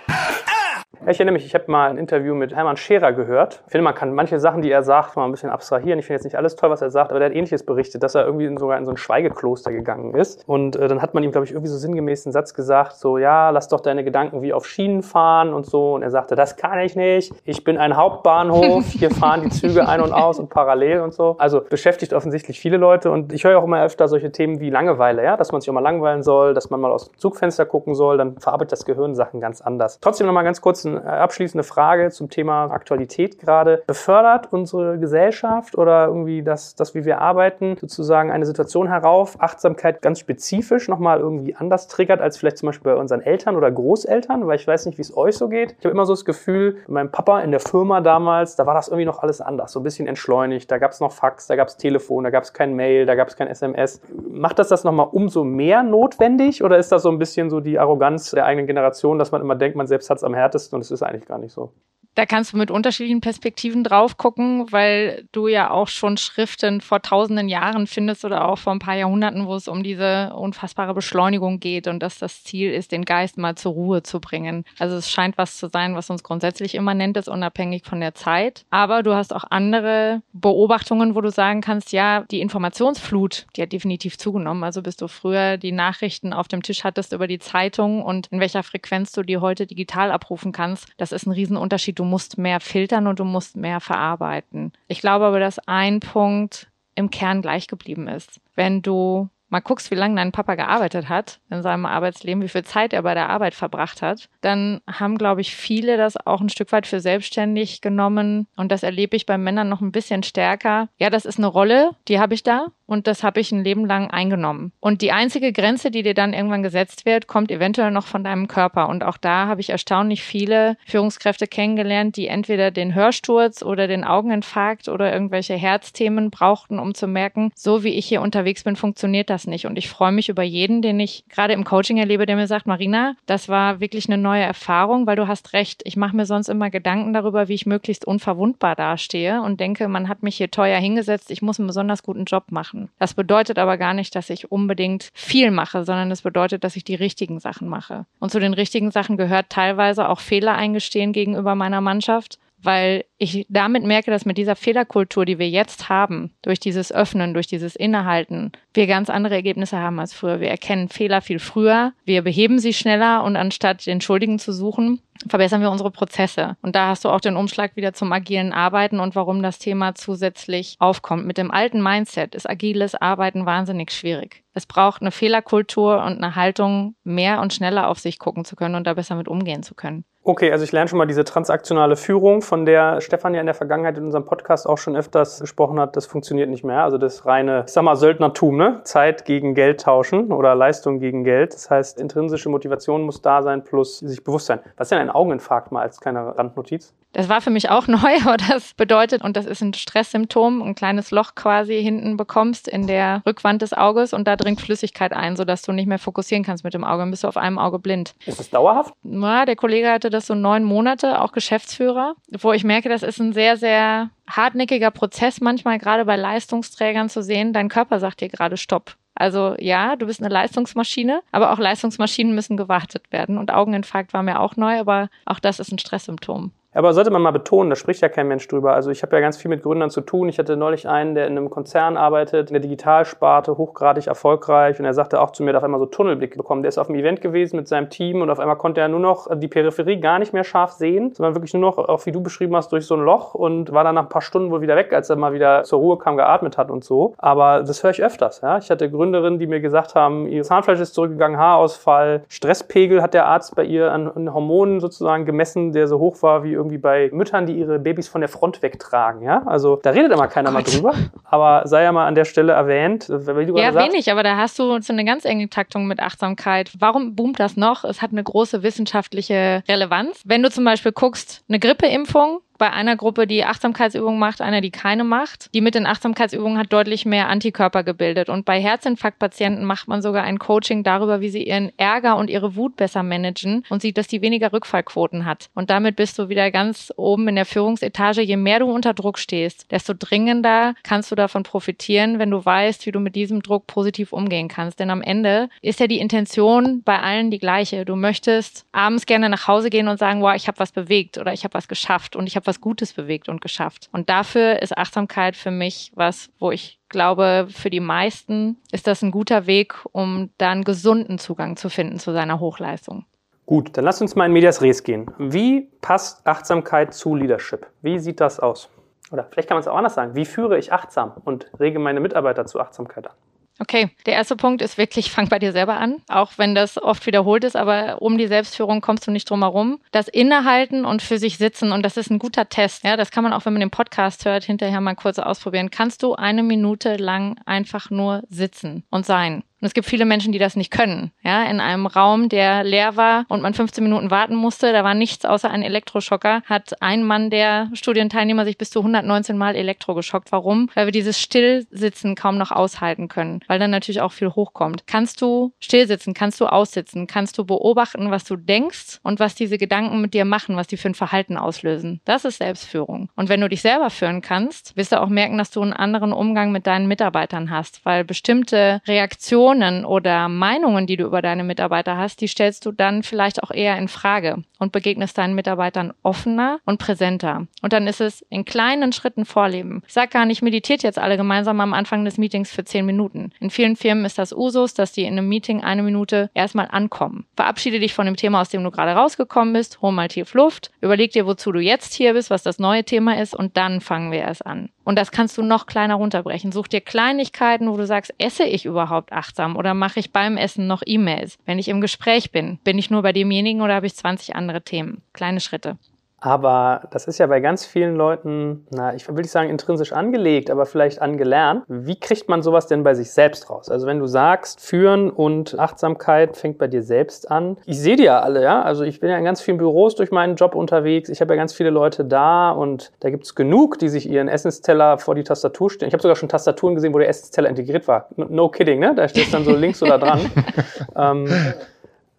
Ich erinnere mich, ich habe mal ein Interview mit Hermann Scherer gehört. Ich finde, man kann manche Sachen, die er sagt, mal ein bisschen abstrahieren. Ich finde jetzt nicht alles toll, was er sagt, aber der hat ähnliches berichtet, dass er irgendwie in sogar in so ein Schweigekloster gegangen ist. Und äh, dann hat man ihm, glaube ich, irgendwie so sinngemäß einen Satz gesagt, so, ja, lass doch deine Gedanken wie auf Schienen fahren und so. Und er sagte, das kann ich nicht. Ich bin ein Hauptbahnhof. Hier fahren die Züge ein und aus und parallel und so. Also beschäftigt offensichtlich viele Leute. Und ich höre auch immer öfter solche Themen wie Langeweile, ja, dass man sich auch mal langweilen soll, dass man mal aus dem Zugfenster gucken soll. Dann verarbeitet das Gehirn Sachen ganz anders. Trotzdem nochmal ganz kurz ein abschließende Frage zum Thema Aktualität gerade. Befördert unsere Gesellschaft oder irgendwie das, das, wie wir arbeiten, sozusagen eine Situation herauf, Achtsamkeit ganz spezifisch nochmal irgendwie anders triggert als vielleicht zum Beispiel bei unseren Eltern oder Großeltern, weil ich weiß nicht, wie es euch so geht. Ich habe immer so das Gefühl, meinem Papa in der Firma damals, da war das irgendwie noch alles anders, so ein bisschen entschleunigt. Da gab es noch Fax, da gab es Telefon, da gab es kein Mail, da gab es kein SMS. Macht das das nochmal umso mehr notwendig oder ist das so ein bisschen so die Arroganz der eigenen Generation, dass man immer denkt, man selbst hat es am härtesten und es ist eigentlich gar nicht so? da kannst du mit unterschiedlichen Perspektiven drauf gucken, weil du ja auch schon Schriften vor tausenden Jahren findest oder auch vor ein paar Jahrhunderten, wo es um diese unfassbare Beschleunigung geht und dass das Ziel ist, den Geist mal zur Ruhe zu bringen. Also es scheint was zu sein, was uns grundsätzlich immanent ist, unabhängig von der Zeit. Aber du hast auch andere Beobachtungen, wo du sagen kannst, ja, die Informationsflut, die hat definitiv zugenommen. Also bis du früher die Nachrichten auf dem Tisch hattest über die Zeitung und in welcher Frequenz du die heute digital abrufen kannst, das ist ein Riesenunterschied du musst mehr filtern und du musst mehr verarbeiten. Ich glaube aber, dass ein Punkt im Kern gleich geblieben ist. Wenn du mal guckst, wie lange dein Papa gearbeitet hat in seinem Arbeitsleben, wie viel Zeit er bei der Arbeit verbracht hat, dann haben, glaube ich, viele das auch ein Stück weit für selbstständig genommen. Und das erlebe ich bei Männern noch ein bisschen stärker. Ja, das ist eine Rolle, die habe ich da und das habe ich ein Leben lang eingenommen. Und die einzige Grenze, die dir dann irgendwann gesetzt wird, kommt eventuell noch von deinem Körper. Und auch da habe ich erstaunlich viele Führungskräfte kennengelernt, die entweder den Hörsturz oder den Augeninfarkt oder irgendwelche Herzthemen brauchten, um zu merken, so wie ich hier unterwegs bin, funktioniert das nicht. Und ich freue mich über jeden, den ich gerade im Coaching erlebe, der mir sagt, Marina, das war wirklich eine neue Erfahrung, weil du hast recht. Ich mache mir sonst immer Gedanken darüber, wie ich möglichst unverwundbar dastehe und denke, man hat mich hier teuer hingesetzt, ich muss einen besonders guten Job machen. Das bedeutet aber gar nicht, dass ich unbedingt viel mache, sondern das bedeutet, dass ich die richtigen Sachen mache. Und zu den richtigen Sachen gehört teilweise auch Fehler eingestehen gegenüber meiner Mannschaft weil ich damit merke, dass mit dieser Fehlerkultur, die wir jetzt haben, durch dieses Öffnen, durch dieses Innehalten, wir ganz andere Ergebnisse haben als früher. Wir erkennen Fehler viel früher, wir beheben sie schneller und anstatt den Schuldigen zu suchen, verbessern wir unsere Prozesse. Und da hast du auch den Umschlag wieder zum agilen Arbeiten und warum das Thema zusätzlich aufkommt. Mit dem alten Mindset ist agiles Arbeiten wahnsinnig schwierig. Es braucht eine Fehlerkultur und eine Haltung, mehr und schneller auf sich gucken zu können und da besser mit umgehen zu können. Okay, also ich lerne schon mal diese transaktionale Führung, von der Stefan ja in der Vergangenheit in unserem Podcast auch schon öfters gesprochen hat, das funktioniert nicht mehr. Also das reine, ich sag mal, Söldnertum, ne? Zeit gegen Geld tauschen oder Leistung gegen Geld. Das heißt, intrinsische Motivation muss da sein plus sich bewusst sein. Was ist denn ein Augeninfarkt mal als kleine Randnotiz? Das war für mich auch neu, aber das bedeutet, und das ist ein Stresssymptom, ein kleines Loch quasi hinten bekommst in der Rückwand des Auges und da dringt Flüssigkeit ein, sodass du nicht mehr fokussieren kannst mit dem Auge. Dann bist du auf einem Auge blind. Ist das dauerhaft? Na, der Kollege hatte das so neun Monate, auch Geschäftsführer, wo ich merke, das ist ein sehr, sehr hartnäckiger Prozess manchmal, gerade bei Leistungsträgern zu sehen, dein Körper sagt dir gerade Stopp. Also ja, du bist eine Leistungsmaschine, aber auch Leistungsmaschinen müssen gewartet werden. Und Augeninfarkt war mir auch neu, aber auch das ist ein Stresssymptom. Aber sollte man mal betonen, da spricht ja kein Mensch drüber. Also ich habe ja ganz viel mit Gründern zu tun. Ich hatte neulich einen, der in einem Konzern arbeitet, in der Digitalsparte, hochgradig erfolgreich. Und er sagte auch zu mir, der hat auf einmal so Tunnelblick bekommen. Der ist auf einem Event gewesen mit seinem Team und auf einmal konnte er nur noch die Peripherie gar nicht mehr scharf sehen, sondern wirklich nur noch, auch wie du beschrieben hast, durch so ein Loch und war dann nach ein paar Stunden wohl wieder weg, als er mal wieder zur Ruhe kam, geatmet hat und so. Aber das höre ich öfters. Ja? Ich hatte Gründerinnen, die mir gesagt haben, ihr Zahnfleisch ist zurückgegangen, Haarausfall, Stresspegel hat der Arzt bei ihr an Hormonen sozusagen gemessen, der so hoch war wie irgendwie bei Müttern, die ihre Babys von der Front wegtragen. Ja, also da redet immer keiner Gott. mal drüber. Aber sei ja mal an der Stelle erwähnt. Wie du ja, wenig, aber da hast du so eine ganz enge Taktung mit Achtsamkeit. Warum boomt das noch? Es hat eine große wissenschaftliche Relevanz. Wenn du zum Beispiel guckst, eine Grippeimpfung bei einer Gruppe, die Achtsamkeitsübungen macht, einer, die keine macht. Die mit den Achtsamkeitsübungen hat deutlich mehr Antikörper gebildet. Und bei Herzinfarktpatienten macht man sogar ein Coaching darüber, wie sie ihren Ärger und ihre Wut besser managen und sieht, dass die weniger Rückfallquoten hat. Und damit bist du wieder ganz oben in der Führungsetage. Je mehr du unter Druck stehst, desto dringender kannst du davon profitieren, wenn du weißt, wie du mit diesem Druck positiv umgehen kannst. Denn am Ende ist ja die Intention bei allen die gleiche. Du möchtest abends gerne nach Hause gehen und sagen, wow, ich habe was bewegt oder ich habe was geschafft und ich habe was Gutes bewegt und geschafft. Und dafür ist Achtsamkeit für mich was, wo ich glaube, für die meisten ist das ein guter Weg, um dann gesunden Zugang zu finden zu seiner Hochleistung. Gut, dann lass uns mal in Medias Res gehen. Wie passt Achtsamkeit zu Leadership? Wie sieht das aus? Oder vielleicht kann man es auch anders sagen. Wie führe ich achtsam und rege meine Mitarbeiter zu Achtsamkeit an? Okay, der erste Punkt ist wirklich, fang bei dir selber an, auch wenn das oft wiederholt ist, aber um die Selbstführung kommst du nicht drum herum. Das Innehalten und für sich sitzen und das ist ein guter Test. Ja, das kann man auch, wenn man den Podcast hört, hinterher mal kurz ausprobieren. Kannst du eine Minute lang einfach nur sitzen und sein? Und es gibt viele Menschen, die das nicht können. Ja, in einem Raum, der leer war und man 15 Minuten warten musste, da war nichts außer ein Elektroschocker, hat ein Mann der Studienteilnehmer sich bis zu 119 Mal elektrogeschockt. Warum? Weil wir dieses Stillsitzen kaum noch aushalten können, weil dann natürlich auch viel hochkommt. Kannst du stillsitzen, kannst du aussitzen, kannst du beobachten, was du denkst und was diese Gedanken mit dir machen, was die für ein Verhalten auslösen. Das ist Selbstführung. Und wenn du dich selber führen kannst, wirst du auch merken, dass du einen anderen Umgang mit deinen Mitarbeitern hast, weil bestimmte Reaktionen Emotionen oder Meinungen, die du über deine Mitarbeiter hast, die stellst du dann vielleicht auch eher in Frage und begegnest deinen Mitarbeitern offener und präsenter. Und dann ist es in kleinen Schritten vorleben. Sag gar nicht, meditiert jetzt alle gemeinsam am Anfang des Meetings für zehn Minuten. In vielen Firmen ist das Usus, dass die in einem Meeting eine Minute erstmal ankommen. Verabschiede dich von dem Thema, aus dem du gerade rausgekommen bist, hol mal tief Luft, überleg dir, wozu du jetzt hier bist, was das neue Thema ist und dann fangen wir erst an. Und das kannst du noch kleiner runterbrechen. Such dir Kleinigkeiten, wo du sagst, esse ich überhaupt achtsam oder mache ich beim Essen noch E-Mails? Wenn ich im Gespräch bin, bin ich nur bei demjenigen oder habe ich 20 andere Themen? Kleine Schritte. Aber das ist ja bei ganz vielen Leuten, na, ich will nicht sagen intrinsisch angelegt, aber vielleicht angelernt. Wie kriegt man sowas denn bei sich selbst raus? Also wenn du sagst, Führen und Achtsamkeit fängt bei dir selbst an. Ich sehe die ja alle, ja. Also ich bin ja in ganz vielen Büros durch meinen Job unterwegs. Ich habe ja ganz viele Leute da und da gibt es genug, die sich ihren Essensteller vor die Tastatur stellen. Ich habe sogar schon Tastaturen gesehen, wo der Essensteller integriert war. No kidding, ne? Da steht dann so links oder dran. ähm,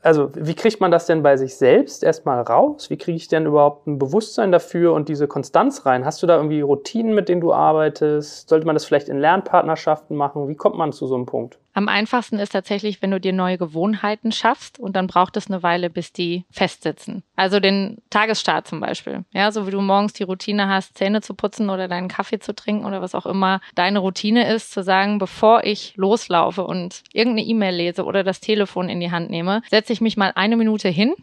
also wie kriegt man das denn bei sich selbst erstmal raus? Wie kriege ich denn überhaupt ein Bewusstsein dafür und diese Konstanz rein? Hast du da irgendwie Routinen, mit denen du arbeitest? Sollte man das vielleicht in Lernpartnerschaften machen? Wie kommt man zu so einem Punkt? Am einfachsten ist tatsächlich, wenn du dir neue Gewohnheiten schaffst und dann braucht es eine Weile, bis die festsitzen. Also den Tagesstart zum Beispiel. Ja, so wie du morgens die Routine hast, Zähne zu putzen oder deinen Kaffee zu trinken oder was auch immer deine Routine ist, zu sagen, bevor ich loslaufe und irgendeine E-Mail lese oder das Telefon in die Hand nehme, setze ich mich mal eine Minute hin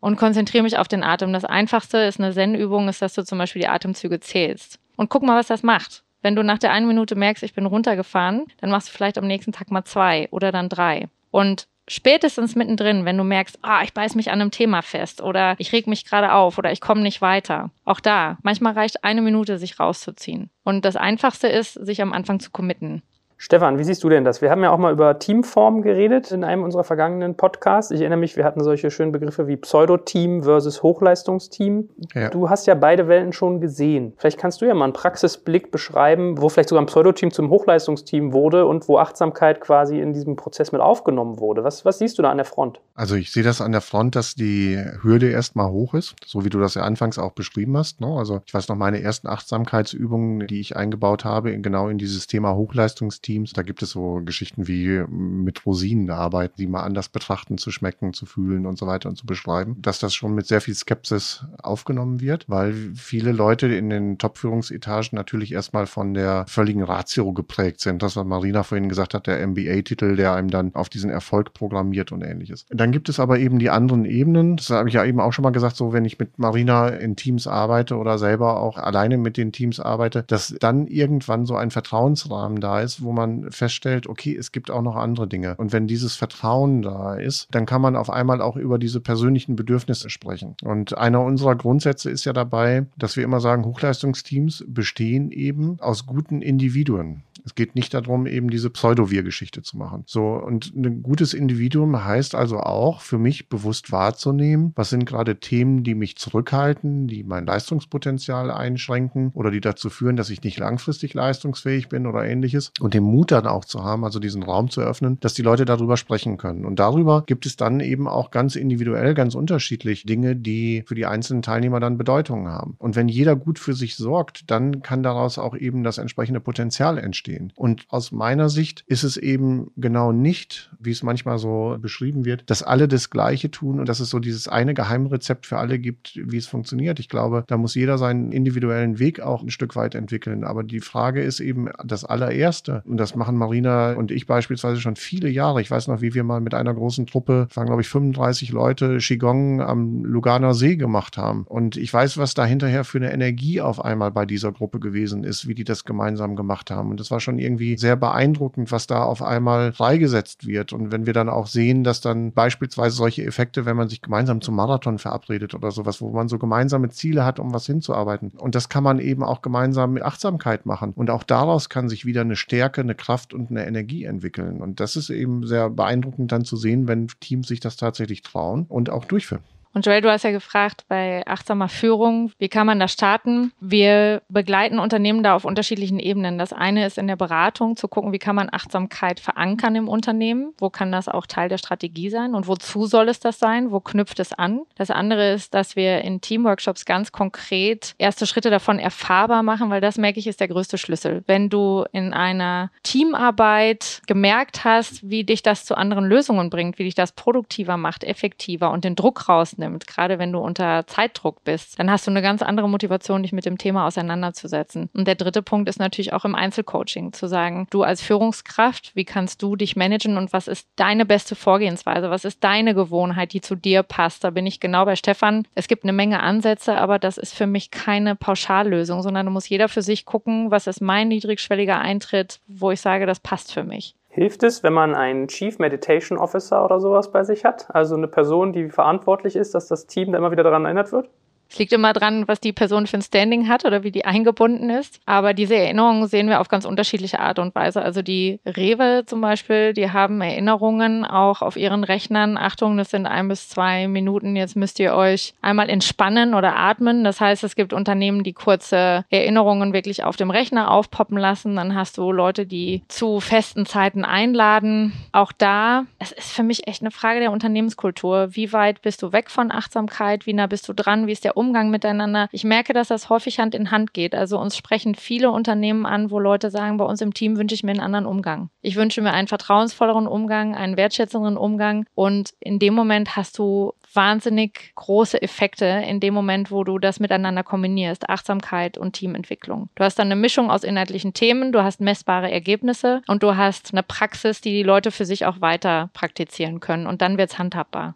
und konzentriere mich auf den Atem. Das einfachste ist eine Zen-Übung, ist, dass du zum Beispiel die Atemzüge zählst. Und guck mal, was das macht. Wenn du nach der einen Minute merkst, ich bin runtergefahren, dann machst du vielleicht am nächsten Tag mal zwei oder dann drei. Und spätestens mittendrin, wenn du merkst, ah, ich beiß mich an einem Thema fest oder ich reg mich gerade auf oder ich komme nicht weiter. Auch da, manchmal reicht eine Minute, sich rauszuziehen. Und das Einfachste ist, sich am Anfang zu committen. Stefan, wie siehst du denn das? Wir haben ja auch mal über Teamform geredet in einem unserer vergangenen Podcasts. Ich erinnere mich, wir hatten solche schönen Begriffe wie Pseudo-Team versus Hochleistungsteam. Ja. Du hast ja beide Welten schon gesehen. Vielleicht kannst du ja mal einen Praxisblick beschreiben, wo vielleicht sogar ein Pseudo-Team zum Hochleistungsteam wurde und wo Achtsamkeit quasi in diesem Prozess mit aufgenommen wurde. Was, was siehst du da an der Front? Also ich sehe das an der Front, dass die Hürde erstmal hoch ist, so wie du das ja anfangs auch beschrieben hast. Ne? Also ich weiß noch, meine ersten Achtsamkeitsübungen, die ich eingebaut habe, genau in dieses Thema Hochleistungsteam Teams. Da gibt es so Geschichten wie mit Rosinen arbeiten, die mal anders betrachten, zu schmecken, zu fühlen und so weiter und zu beschreiben. Dass das schon mit sehr viel Skepsis aufgenommen wird, weil viele Leute in den Top-Führungsetagen natürlich erstmal von der völligen Ratio geprägt sind. Das, was Marina vorhin gesagt hat, der MBA-Titel, der einem dann auf diesen Erfolg programmiert und ähnliches. Dann gibt es aber eben die anderen Ebenen. Das habe ich ja eben auch schon mal gesagt, so wenn ich mit Marina in Teams arbeite oder selber auch alleine mit den Teams arbeite, dass dann irgendwann so ein Vertrauensrahmen da ist, wo man man feststellt, okay, es gibt auch noch andere Dinge. Und wenn dieses Vertrauen da ist, dann kann man auf einmal auch über diese persönlichen Bedürfnisse sprechen. Und einer unserer Grundsätze ist ja dabei, dass wir immer sagen, Hochleistungsteams bestehen eben aus guten Individuen. Es geht nicht darum, eben diese Pseudo-Wir-Geschichte zu machen. So, und ein gutes Individuum heißt also auch, für mich bewusst wahrzunehmen, was sind gerade Themen, die mich zurückhalten, die mein Leistungspotenzial einschränken oder die dazu führen, dass ich nicht langfristig leistungsfähig bin oder ähnliches. Und den Mut dann auch zu haben, also diesen Raum zu öffnen, dass die Leute darüber sprechen können. Und darüber gibt es dann eben auch ganz individuell, ganz unterschiedlich Dinge, die für die einzelnen Teilnehmer dann Bedeutung haben. Und wenn jeder gut für sich sorgt, dann kann daraus auch eben das entsprechende Potenzial entstehen. Und aus meiner Sicht ist es eben genau nicht, wie es manchmal so beschrieben wird, dass alle das Gleiche tun und dass es so dieses eine Geheimrezept für alle gibt, wie es funktioniert. Ich glaube, da muss jeder seinen individuellen Weg auch ein Stück weit entwickeln. Aber die Frage ist eben das allererste. Und das machen Marina und ich beispielsweise schon viele Jahre. Ich weiß noch, wie wir mal mit einer großen Truppe, waren glaube ich 35 Leute, Qigong am Luganer See gemacht haben. Und ich weiß, was da hinterher für eine Energie auf einmal bei dieser Gruppe gewesen ist, wie die das gemeinsam gemacht haben. Und das war schon irgendwie sehr beeindruckend, was da auf einmal freigesetzt wird. Und wenn wir dann auch sehen, dass dann beispielsweise solche Effekte, wenn man sich gemeinsam zum Marathon verabredet oder sowas, wo man so gemeinsame Ziele hat, um was hinzuarbeiten. Und das kann man eben auch gemeinsam mit Achtsamkeit machen. Und auch daraus kann sich wieder eine Stärke, eine Kraft und eine Energie entwickeln. Und das ist eben sehr beeindruckend dann zu sehen, wenn Teams sich das tatsächlich trauen und auch durchführen. Und Joel, du hast ja gefragt bei achtsamer Führung, wie kann man da starten? Wir begleiten Unternehmen da auf unterschiedlichen Ebenen. Das eine ist in der Beratung zu gucken, wie kann man Achtsamkeit verankern im Unternehmen? Wo kann das auch Teil der Strategie sein? Und wozu soll es das sein? Wo knüpft es an? Das andere ist, dass wir in Teamworkshops ganz konkret erste Schritte davon erfahrbar machen, weil das merke ich ist der größte Schlüssel. Wenn du in einer Teamarbeit gemerkt hast, wie dich das zu anderen Lösungen bringt, wie dich das produktiver macht, effektiver und den Druck rausnimmt, rausnimmt, gerade wenn du unter Zeitdruck bist, dann hast du eine ganz andere Motivation, dich mit dem Thema auseinanderzusetzen. Und der dritte Punkt ist natürlich auch im Einzelcoaching zu sagen, du als Führungskraft, wie kannst du dich managen und was ist deine beste Vorgehensweise? Was ist deine Gewohnheit, die zu dir passt? Da bin ich genau bei Stefan. Es gibt eine Menge Ansätze, aber das ist für mich keine Pauschallösung, sondern da muss jeder für sich gucken, was ist mein niedrigschwelliger Eintritt, wo ich sage, das passt für mich. Hilft es, wenn man einen Chief Meditation Officer oder sowas bei sich hat? Also eine Person, die verantwortlich ist, dass das Team da immer wieder daran erinnert wird? Es liegt immer dran, was die Person für ein Standing hat oder wie die eingebunden ist. Aber diese Erinnerungen sehen wir auf ganz unterschiedliche Art und Weise. Also die Rewe zum Beispiel, die haben Erinnerungen auch auf ihren Rechnern. Achtung, das sind ein bis zwei Minuten. Jetzt müsst ihr euch einmal entspannen oder atmen. Das heißt, es gibt Unternehmen, die kurze Erinnerungen wirklich auf dem Rechner aufpoppen lassen. Dann hast du Leute, die zu festen Zeiten einladen. Auch da, es ist für mich echt eine Frage der Unternehmenskultur. Wie weit bist du weg von Achtsamkeit? Wie nah bist du dran? Wie ist der Umgang miteinander. Ich merke, dass das häufig Hand in Hand geht. Also uns sprechen viele Unternehmen an, wo Leute sagen, bei uns im Team wünsche ich mir einen anderen Umgang. Ich wünsche mir einen vertrauensvolleren Umgang, einen wertschätzenderen Umgang. Und in dem Moment hast du wahnsinnig große Effekte in dem Moment, wo du das miteinander kombinierst, Achtsamkeit und Teamentwicklung. Du hast dann eine Mischung aus inhaltlichen Themen, du hast messbare Ergebnisse und du hast eine Praxis, die die Leute für sich auch weiter praktizieren können und dann wird es handhabbar.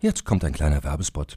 Jetzt kommt ein kleiner Werbespot.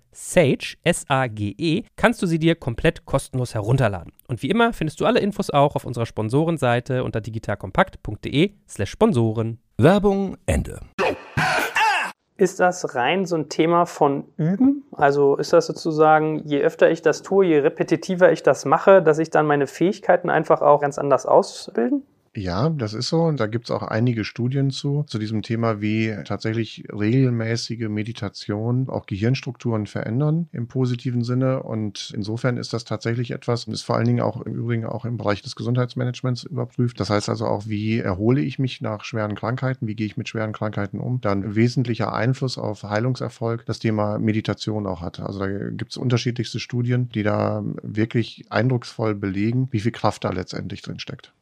Sage, S-A-G-E, kannst du sie dir komplett kostenlos herunterladen. Und wie immer findest du alle Infos auch auf unserer Sponsorenseite unter digitalkompakt.de slash Sponsoren. Werbung Ende. Ist das rein so ein Thema von Üben? Also ist das sozusagen, je öfter ich das tue, je repetitiver ich das mache, dass ich dann meine Fähigkeiten einfach auch ganz anders ausbilden? Ja, das ist so. Und da gibt es auch einige Studien zu, zu diesem Thema, wie tatsächlich regelmäßige Meditation auch Gehirnstrukturen verändern im positiven Sinne. Und insofern ist das tatsächlich etwas, und ist vor allen Dingen auch im Übrigen auch im Bereich des Gesundheitsmanagements überprüft. Das heißt also auch, wie erhole ich mich nach schweren Krankheiten, wie gehe ich mit schweren Krankheiten um. Dann wesentlicher Einfluss auf Heilungserfolg das Thema Meditation auch hat. Also da gibt es unterschiedlichste Studien, die da wirklich eindrucksvoll belegen, wie viel Kraft da letztendlich drin steckt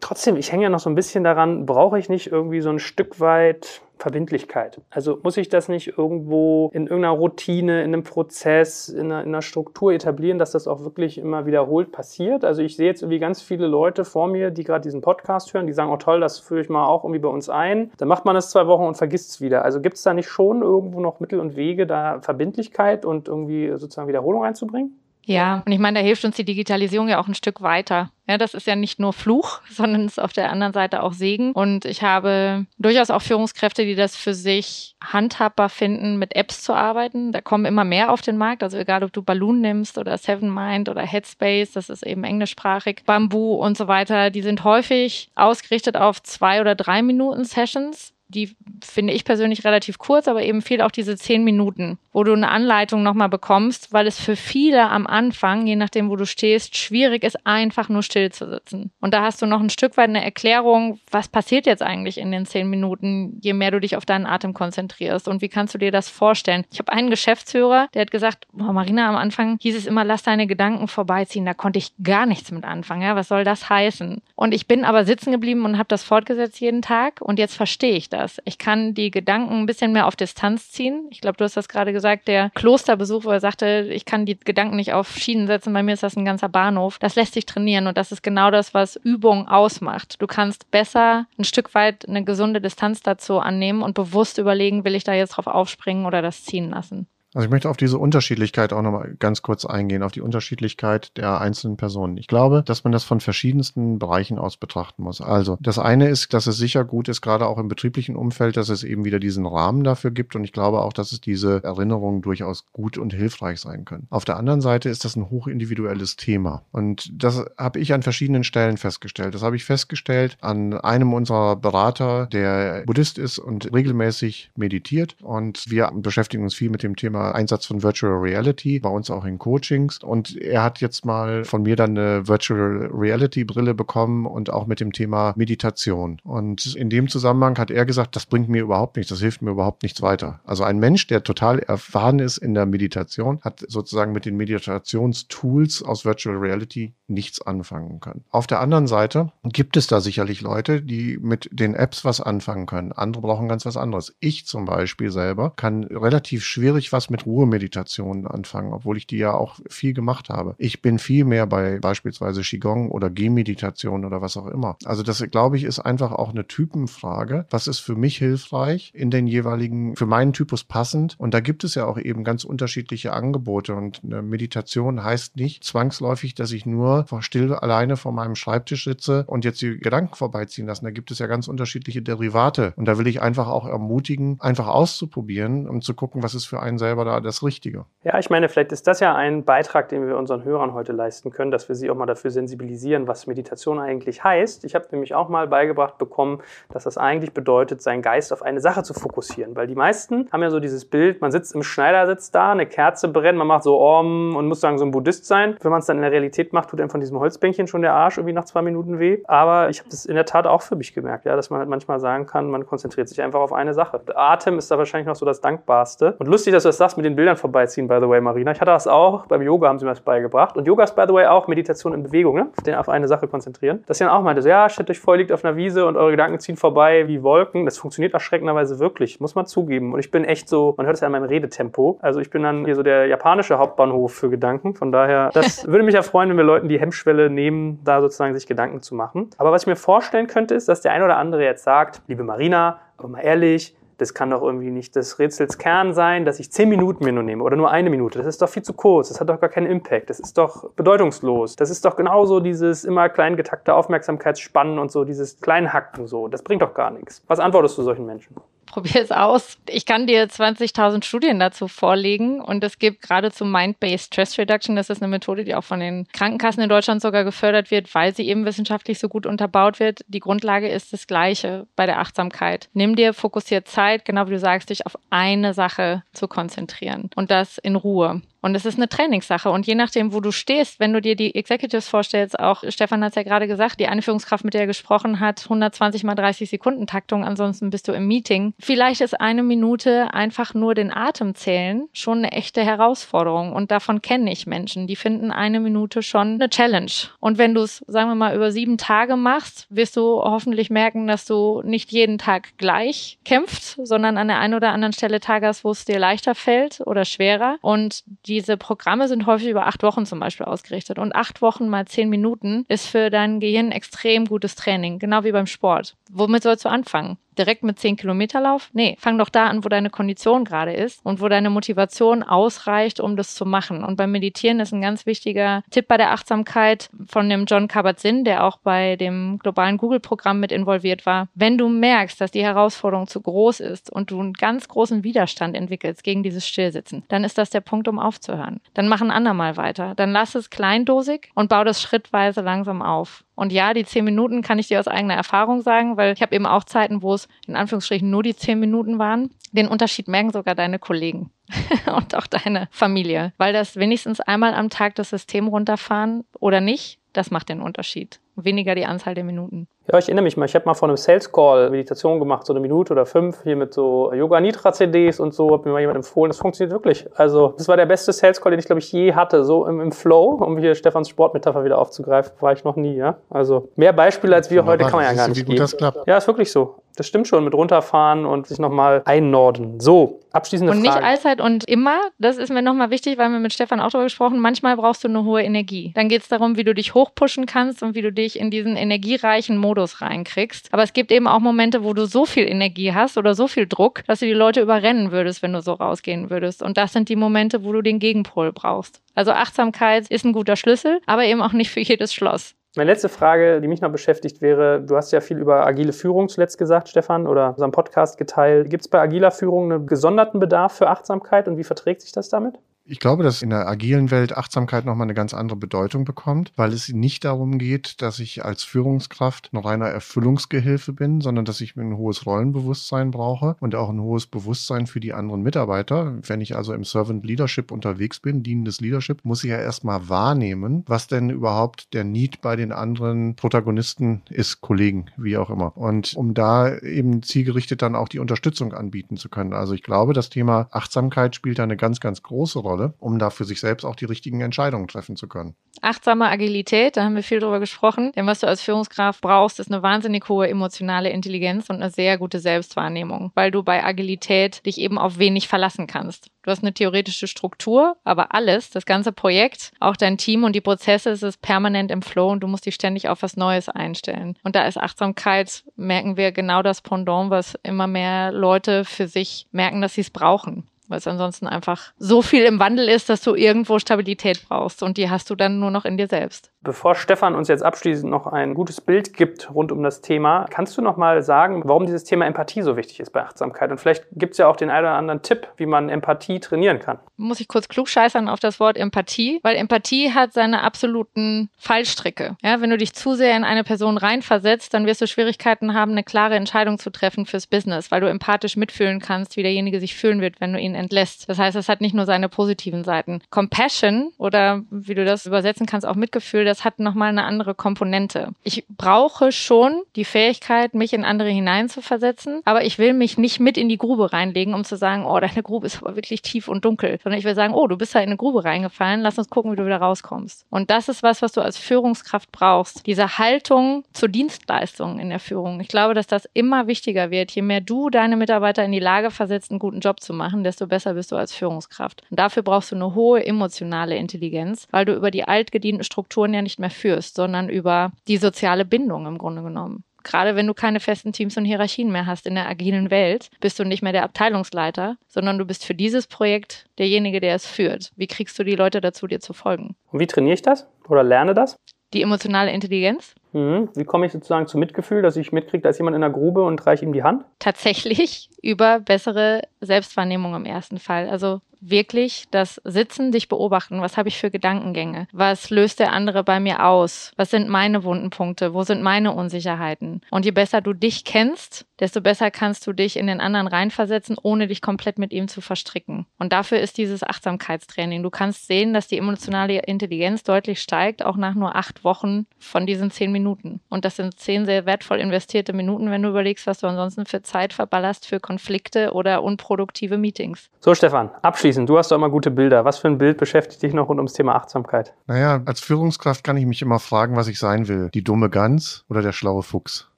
trotzdem, ich hänge ja noch so ein bisschen daran, brauche ich nicht irgendwie so ein Stück weit Verbindlichkeit? Also muss ich das nicht irgendwo in irgendeiner Routine, in einem Prozess, in einer, in einer, Struktur etablieren, dass das auch wirklich immer wiederholt passiert? Also ich sehe jetzt irgendwie ganz viele Leute vor mir, die gerade diesen Podcast hören, die sagen, oh toll, das führe ich mal auch irgendwie bei uns ein. Dann macht man es zwei Wochen und vergisst es wieder. Also gibt es da nicht schon irgendwo noch Mittel und Wege, da Verbindlichkeit und irgendwie sozusagen Wiederholung einzubringen? Ja, und ich meine, da hilft uns die Digitalisierung ja auch ein Stück weiter. Ja, das ist ja nicht nur Fluch, sondern ist auf der anderen Seite auch Segen. Und ich habe durchaus auch Führungskräfte, die das für sich handhabbar finden, mit Apps zu arbeiten. Da kommen immer mehr auf den Markt. Also egal, ob du Balloon nimmst oder Seven Mind oder Headspace, das ist eben englischsprachig, Bamboo und so weiter. Die sind häufig ausgerichtet auf zwei oder drei Minuten Sessions die finde ich persönlich relativ kurz, aber eben fehlt auch diese zehn Minuten, wo du eine Anleitung nochmal bekommst, weil es für viele am Anfang, je nachdem, wo du stehst, schwierig ist, einfach nur still zu sitzen. Und da hast du noch ein Stück weit eine Erklärung, was passiert jetzt eigentlich in den zehn Minuten, je mehr du dich auf deinen Atem konzentrierst und wie kannst du dir das vorstellen. Ich habe einen Geschäftsführer, der hat gesagt, boah, Marina, am Anfang hieß es immer, lass deine Gedanken vorbeiziehen. Da konnte ich gar nichts mit anfangen. Ja, was soll das heißen? Und ich bin aber sitzen geblieben und habe das fortgesetzt jeden Tag und jetzt verstehe ich das das. Ich kann die Gedanken ein bisschen mehr auf Distanz ziehen. Ich glaube, du hast das gerade gesagt, der Klosterbesuch, wo er sagte, ich kann die Gedanken nicht auf Schienen setzen. Bei mir ist das ein ganzer Bahnhof. Das lässt sich trainieren und das ist genau das, was Übung ausmacht. Du kannst besser ein Stück weit eine gesunde Distanz dazu annehmen und bewusst überlegen, will ich da jetzt drauf aufspringen oder das ziehen lassen. Also ich möchte auf diese Unterschiedlichkeit auch nochmal ganz kurz eingehen, auf die Unterschiedlichkeit der einzelnen Personen. Ich glaube, dass man das von verschiedensten Bereichen aus betrachten muss. Also das eine ist, dass es sicher gut ist, gerade auch im betrieblichen Umfeld, dass es eben wieder diesen Rahmen dafür gibt. Und ich glaube auch, dass es diese Erinnerungen durchaus gut und hilfreich sein können. Auf der anderen Seite ist das ein hochindividuelles Thema. Und das habe ich an verschiedenen Stellen festgestellt. Das habe ich festgestellt an einem unserer Berater, der Buddhist ist und regelmäßig meditiert. Und wir beschäftigen uns viel mit dem Thema Einsatz von Virtual Reality, bei uns auch in Coachings. Und er hat jetzt mal von mir dann eine Virtual Reality Brille bekommen und auch mit dem Thema Meditation. Und in dem Zusammenhang hat er gesagt, das bringt mir überhaupt nichts, das hilft mir überhaupt nichts weiter. Also ein Mensch, der total erfahren ist in der Meditation, hat sozusagen mit den Meditationstools aus Virtual Reality nichts anfangen können. Auf der anderen Seite gibt es da sicherlich Leute, die mit den Apps was anfangen können. Andere brauchen ganz was anderes. Ich zum Beispiel selber kann relativ schwierig was mit mit Ruhemeditationen anfangen, obwohl ich die ja auch viel gemacht habe. Ich bin viel mehr bei beispielsweise Qigong oder Gehmeditation oder was auch immer. Also das, glaube ich, ist einfach auch eine Typenfrage. Was ist für mich hilfreich in den jeweiligen, für meinen Typus passend? Und da gibt es ja auch eben ganz unterschiedliche Angebote. Und eine Meditation heißt nicht zwangsläufig, dass ich nur still alleine vor meinem Schreibtisch sitze und jetzt die Gedanken vorbeiziehen lassen. Da gibt es ja ganz unterschiedliche Derivate. Und da will ich einfach auch ermutigen, einfach auszuprobieren, um zu gucken, was ist für einen selber da das Richtige. Ja, ich meine, vielleicht ist das ja ein Beitrag, den wir unseren Hörern heute leisten können, dass wir sie auch mal dafür sensibilisieren, was Meditation eigentlich heißt. Ich habe nämlich auch mal beigebracht bekommen, dass das eigentlich bedeutet, seinen Geist auf eine Sache zu fokussieren. Weil die meisten haben ja so dieses Bild, man sitzt im Schneidersitz da, eine Kerze brennt, man macht so Om und muss sagen, so ein Buddhist sein. Wenn man es dann in der Realität macht, tut einem von diesem Holzbänkchen schon der Arsch irgendwie nach zwei Minuten weh. Aber ich habe das in der Tat auch für mich gemerkt, ja, dass man halt manchmal sagen kann, man konzentriert sich einfach auf eine Sache. Der Atem ist da wahrscheinlich noch so das Dankbarste. Und lustig, dass du das sagst, mit den Bildern vorbeiziehen, by the way, Marina. Ich hatte das auch, beim Yoga haben sie mir das beigebracht. Und Yoga ist, by the way, auch Meditation in Bewegung, ne? Auf, den, auf eine Sache konzentrieren. Dass sie dann auch meinte, so, ja, stellt euch vor, liegt auf einer Wiese und eure Gedanken ziehen vorbei wie Wolken. Das funktioniert erschreckenderweise wirklich, muss man zugeben. Und ich bin echt so, man hört es ja an meinem Redetempo. Also ich bin dann hier so der japanische Hauptbahnhof für Gedanken. Von daher, das würde mich ja freuen, wenn wir Leuten die Hemmschwelle nehmen, da sozusagen sich Gedanken zu machen. Aber was ich mir vorstellen könnte, ist, dass der eine oder andere jetzt sagt, liebe Marina, aber mal ehrlich, das kann doch irgendwie nicht des Rätsels Kern sein, dass ich zehn Minuten mir nur nehme oder nur eine Minute. Das ist doch viel zu kurz. Das hat doch gar keinen Impact. Das ist doch bedeutungslos. Das ist doch genauso dieses immer klein getakte Aufmerksamkeitsspannen und so, dieses Kleinhacken so. Das bringt doch gar nichts. Was antwortest du solchen Menschen? Probier es aus. Ich kann dir 20.000 Studien dazu vorlegen und es gibt gerade zu Mind-Based Stress Reduction, das ist eine Methode, die auch von den Krankenkassen in Deutschland sogar gefördert wird, weil sie eben wissenschaftlich so gut unterbaut wird. Die Grundlage ist das Gleiche bei der Achtsamkeit. Nimm dir fokussiert Zeit, genau wie du sagst, dich auf eine Sache zu konzentrieren und das in Ruhe. Und es ist eine Trainingssache. Und je nachdem, wo du stehst, wenn du dir die Executives vorstellst, auch Stefan hat es ja gerade gesagt, die eine Führungskraft, mit der er gesprochen hat, 120 mal 30 Sekunden Taktung, ansonsten bist du im Meeting. Vielleicht ist eine Minute einfach nur den Atem zählen schon eine echte Herausforderung. Und davon kenne ich Menschen, die finden eine Minute schon eine Challenge. Und wenn du es, sagen wir mal, über sieben Tage machst, wirst du hoffentlich merken, dass du nicht jeden Tag gleich kämpfst, sondern an der einen oder anderen Stelle Tage hast, wo es dir leichter fällt oder schwerer. Und die diese Programme sind häufig über acht Wochen zum Beispiel ausgerichtet. Und acht Wochen mal zehn Minuten ist für dein Gehirn extrem gutes Training, genau wie beim Sport. Womit sollst du anfangen? Direkt mit 10 Kilometer Lauf? Nee, fang doch da an, wo deine Kondition gerade ist und wo deine Motivation ausreicht, um das zu machen. Und beim Meditieren ist ein ganz wichtiger Tipp bei der Achtsamkeit von dem John Kabat-Zinn, der auch bei dem globalen Google-Programm mit involviert war. Wenn du merkst, dass die Herausforderung zu groß ist und du einen ganz großen Widerstand entwickelst gegen dieses Stillsitzen, dann ist das der Punkt, um aufzuhören. Dann mach ein andermal weiter. Dann lass es kleindosig und bau das schrittweise langsam auf. Und ja, die zehn Minuten kann ich dir aus eigener Erfahrung sagen, weil ich habe eben auch Zeiten, wo es in Anführungsstrichen nur die zehn Minuten waren. Den Unterschied merken sogar deine Kollegen und auch deine Familie, weil das wenigstens einmal am Tag das System runterfahren oder nicht, das macht den Unterschied. Weniger die Anzahl der Minuten. Ja, ich erinnere mich mal, ich habe mal von einem Sales Call Meditation gemacht, so eine Minute oder fünf, hier mit so Yoga Nitra CDs und so, hat mir mal jemand empfohlen. Das funktioniert wirklich. Also, das war der beste Sales Call, den ich glaube ich je hatte, so im, im Flow, um hier Stefans Sportmetapher wieder aufzugreifen, war ich noch nie, ja. Also, mehr Beispiele als wir heute kann man ja gar nicht wie gut geben. Das klappt. Ja, ist wirklich so. Das stimmt schon, mit runterfahren und sich nochmal einnorden. So, abschließende Frage. Und nicht allzeit und immer, das ist mir nochmal wichtig, weil wir mit Stefan auch darüber gesprochen, manchmal brauchst du eine hohe Energie. Dann geht es darum, wie du dich hochpushen kannst und wie du dich in diesen energiereichen Modus reinkriegst kriegst. Aber es gibt eben auch Momente, wo du so viel Energie hast oder so viel Druck, dass du die Leute überrennen würdest, wenn du so rausgehen würdest. Und das sind die Momente, wo du den Gegenpol brauchst. Also Achtsamkeit ist ein guter Schlüssel, aber eben auch nicht für jedes Schloss. Meine letzte Frage, die mich noch beschäftigt wäre, du hast ja viel über agile Führung zuletzt gesagt, Stefan, oder unserem Podcast geteilt. Gibt es bei agiler Führung einen gesonderten Bedarf für Achtsamkeit und wie verträgt sich das damit? Ich glaube, dass in der agilen Welt Achtsamkeit nochmal eine ganz andere Bedeutung bekommt, weil es nicht darum geht, dass ich als Führungskraft noch reiner Erfüllungsgehilfe bin, sondern dass ich ein hohes Rollenbewusstsein brauche und auch ein hohes Bewusstsein für die anderen Mitarbeiter. Wenn ich also im Servant Leadership unterwegs bin, dienendes Leadership, muss ich ja erstmal wahrnehmen, was denn überhaupt der Need bei den anderen Protagonisten ist, Kollegen, wie auch immer. Und um da eben zielgerichtet dann auch die Unterstützung anbieten zu können. Also ich glaube, das Thema Achtsamkeit spielt da eine ganz, ganz große Rolle Rolle, um da für sich selbst auch die richtigen Entscheidungen treffen zu können. Achtsame Agilität, da haben wir viel drüber gesprochen. Denn was du als Führungskraft brauchst, ist eine wahnsinnig hohe emotionale Intelligenz und eine sehr gute Selbstwahrnehmung, weil du bei Agilität dich eben auf wenig verlassen kannst. Du hast eine theoretische Struktur, aber alles, das ganze Projekt, auch dein Team und die Prozesse, es ist permanent im Flow und du musst dich ständig auf was Neues einstellen. Und da ist Achtsamkeit, merken wir genau das Pendant, was immer mehr Leute für sich merken, dass sie es brauchen weil es ansonsten einfach so viel im Wandel ist, dass du irgendwo Stabilität brauchst und die hast du dann nur noch in dir selbst. Bevor Stefan uns jetzt abschließend noch ein gutes Bild gibt rund um das Thema, kannst du noch mal sagen, warum dieses Thema Empathie so wichtig ist bei Achtsamkeit? Und vielleicht gibt es ja auch den einen oder anderen Tipp, wie man Empathie trainieren kann. Muss ich kurz klugscheißern auf das Wort Empathie, weil Empathie hat seine absoluten Fallstricke. Ja, wenn du dich zu sehr in eine Person reinversetzt, dann wirst du Schwierigkeiten haben, eine klare Entscheidung zu treffen fürs Business, weil du empathisch mitfühlen kannst, wie derjenige sich fühlen wird, wenn du ihn entlässt. Das heißt, es hat nicht nur seine positiven Seiten. Compassion oder wie du das übersetzen kannst, auch Mitgefühl, das das hat nochmal eine andere Komponente. Ich brauche schon die Fähigkeit, mich in andere hineinzuversetzen, aber ich will mich nicht mit in die Grube reinlegen, um zu sagen, oh, deine Grube ist aber wirklich tief und dunkel, sondern ich will sagen, oh, du bist da in eine Grube reingefallen, lass uns gucken, wie du wieder rauskommst. Und das ist was, was du als Führungskraft brauchst. Diese Haltung zur Dienstleistung in der Führung. Ich glaube, dass das immer wichtiger wird. Je mehr du deine Mitarbeiter in die Lage versetzt, einen guten Job zu machen, desto besser bist du als Führungskraft. Und dafür brauchst du eine hohe emotionale Intelligenz, weil du über die altgedienten Strukturen ja nicht mehr führst, sondern über die soziale Bindung im Grunde genommen. Gerade wenn du keine festen Teams und Hierarchien mehr hast in der agilen Welt, bist du nicht mehr der Abteilungsleiter, sondern du bist für dieses Projekt derjenige, der es führt. Wie kriegst du die Leute dazu, dir zu folgen? Und wie trainiere ich das oder lerne das? Die emotionale Intelligenz? Mhm. Wie komme ich sozusagen zu Mitgefühl, dass ich mitkriege, da ist jemand in der Grube und reiche ihm die Hand? Tatsächlich über bessere Selbstwahrnehmung im ersten Fall. Also wirklich das Sitzen, dich beobachten. Was habe ich für Gedankengänge? Was löst der andere bei mir aus? Was sind meine Wundenpunkte? Wo sind meine Unsicherheiten? Und je besser du dich kennst, desto besser kannst du dich in den anderen reinversetzen, ohne dich komplett mit ihm zu verstricken. Und dafür ist dieses Achtsamkeitstraining. Du kannst sehen, dass die emotionale Intelligenz deutlich steigt, auch nach nur acht Wochen von diesen zehn Minuten. Und das sind zehn sehr wertvoll investierte Minuten, wenn du überlegst, was du ansonsten für Zeit verballerst für Konflikte oder unproduktive Meetings. So, Stefan, abschließend, du hast doch immer gute Bilder. Was für ein Bild beschäftigt dich noch rund ums Thema Achtsamkeit? Naja, als Führungskraft kann ich mich immer fragen, was ich sein will. Die dumme Gans oder der schlaue Fuchs.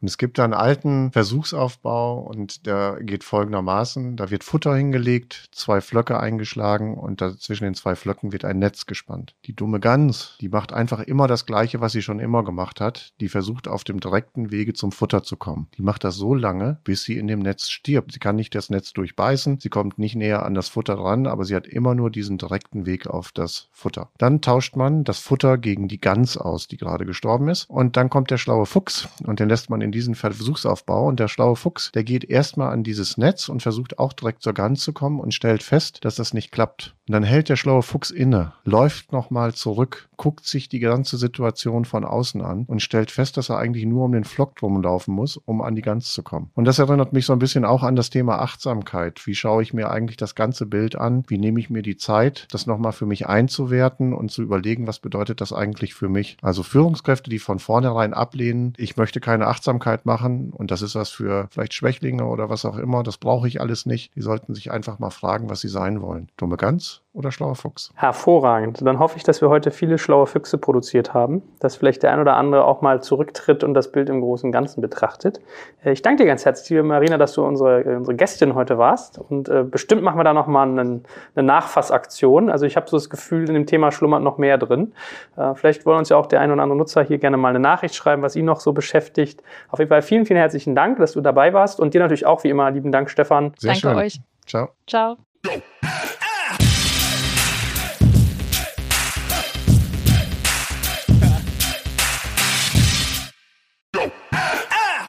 Und es gibt da einen alten Versuchsaufbau und der geht folgendermaßen. Da wird Futter hingelegt, zwei Flöcke eingeschlagen und zwischen den zwei Flöcken wird ein Netz gespannt. Die dumme Gans, die macht einfach immer das Gleiche, was sie schon immer gemacht hat. Die versucht auf dem direkten Wege zum Futter zu kommen. Die macht das so lange, bis sie in dem Netz stirbt. Sie kann nicht das Netz durchbeißen, sie kommt nicht näher an das Futter dran, aber sie hat immer nur diesen direkten Weg auf das Futter. Dann tauscht man das Futter gegen die Gans aus, die gerade gestorben ist. Und dann kommt der schlaue Fuchs und den lässt man in diesen Versuchsaufbau. Und der schlaue Fuchs, der geht erstmal an dieses Netz und versucht auch direkt zur Gans zu kommen und stellt fest, dass das nicht klappt. Und dann hält der schlaue Fuchs inne, läuft nochmal zurück, guckt sich die ganze Situation von außen an und stellt fest, dass er eigentlich nur um den Flock drum laufen muss, um an die Gans zu kommen. Und das erinnert mich so ein bisschen auch an das Thema Achtsamkeit. Wie schaue ich mir eigentlich das ganze Bild an? Wie nehme ich mir die Zeit, das nochmal für mich einzuwerten und zu überlegen, was bedeutet das eigentlich für mich? Also Führungskräfte, die von vornherein ablehnen, ich möchte keine Achtsamkeit machen und das ist was für vielleicht Schwächlinge oder was auch immer, das brauche ich alles nicht. Die sollten sich einfach mal fragen, was sie sein wollen. Dumme Gans oder schlauer Fuchs? Hervorragend. Dann hoffe ich, dass wir heute viele schlaue Füchse produziert haben, dass vielleicht der ein oder andere auch mal zurücktritt und das Bild im großen und Ganzen betrachtet. Äh, Ich danke dir ganz herzlich, liebe Marina, dass du unsere, äh, unsere Gästin heute warst. Und äh, bestimmt machen wir da nochmal eine, eine Nachfassaktion. Also ich habe so das Gefühl, in dem Thema schlummert noch mehr drin. Äh, vielleicht wollen uns ja auch der ein oder andere Nutzer hier gerne mal eine Nachricht schreiben, was ihn noch so beschäftigt. Auf jeden Fall vielen, vielen herzlichen Dank, dass du dabei warst. Und dir natürlich auch wie immer lieben Dank, Stefan. Sehr Danke schön. euch. Ciao. Ciao.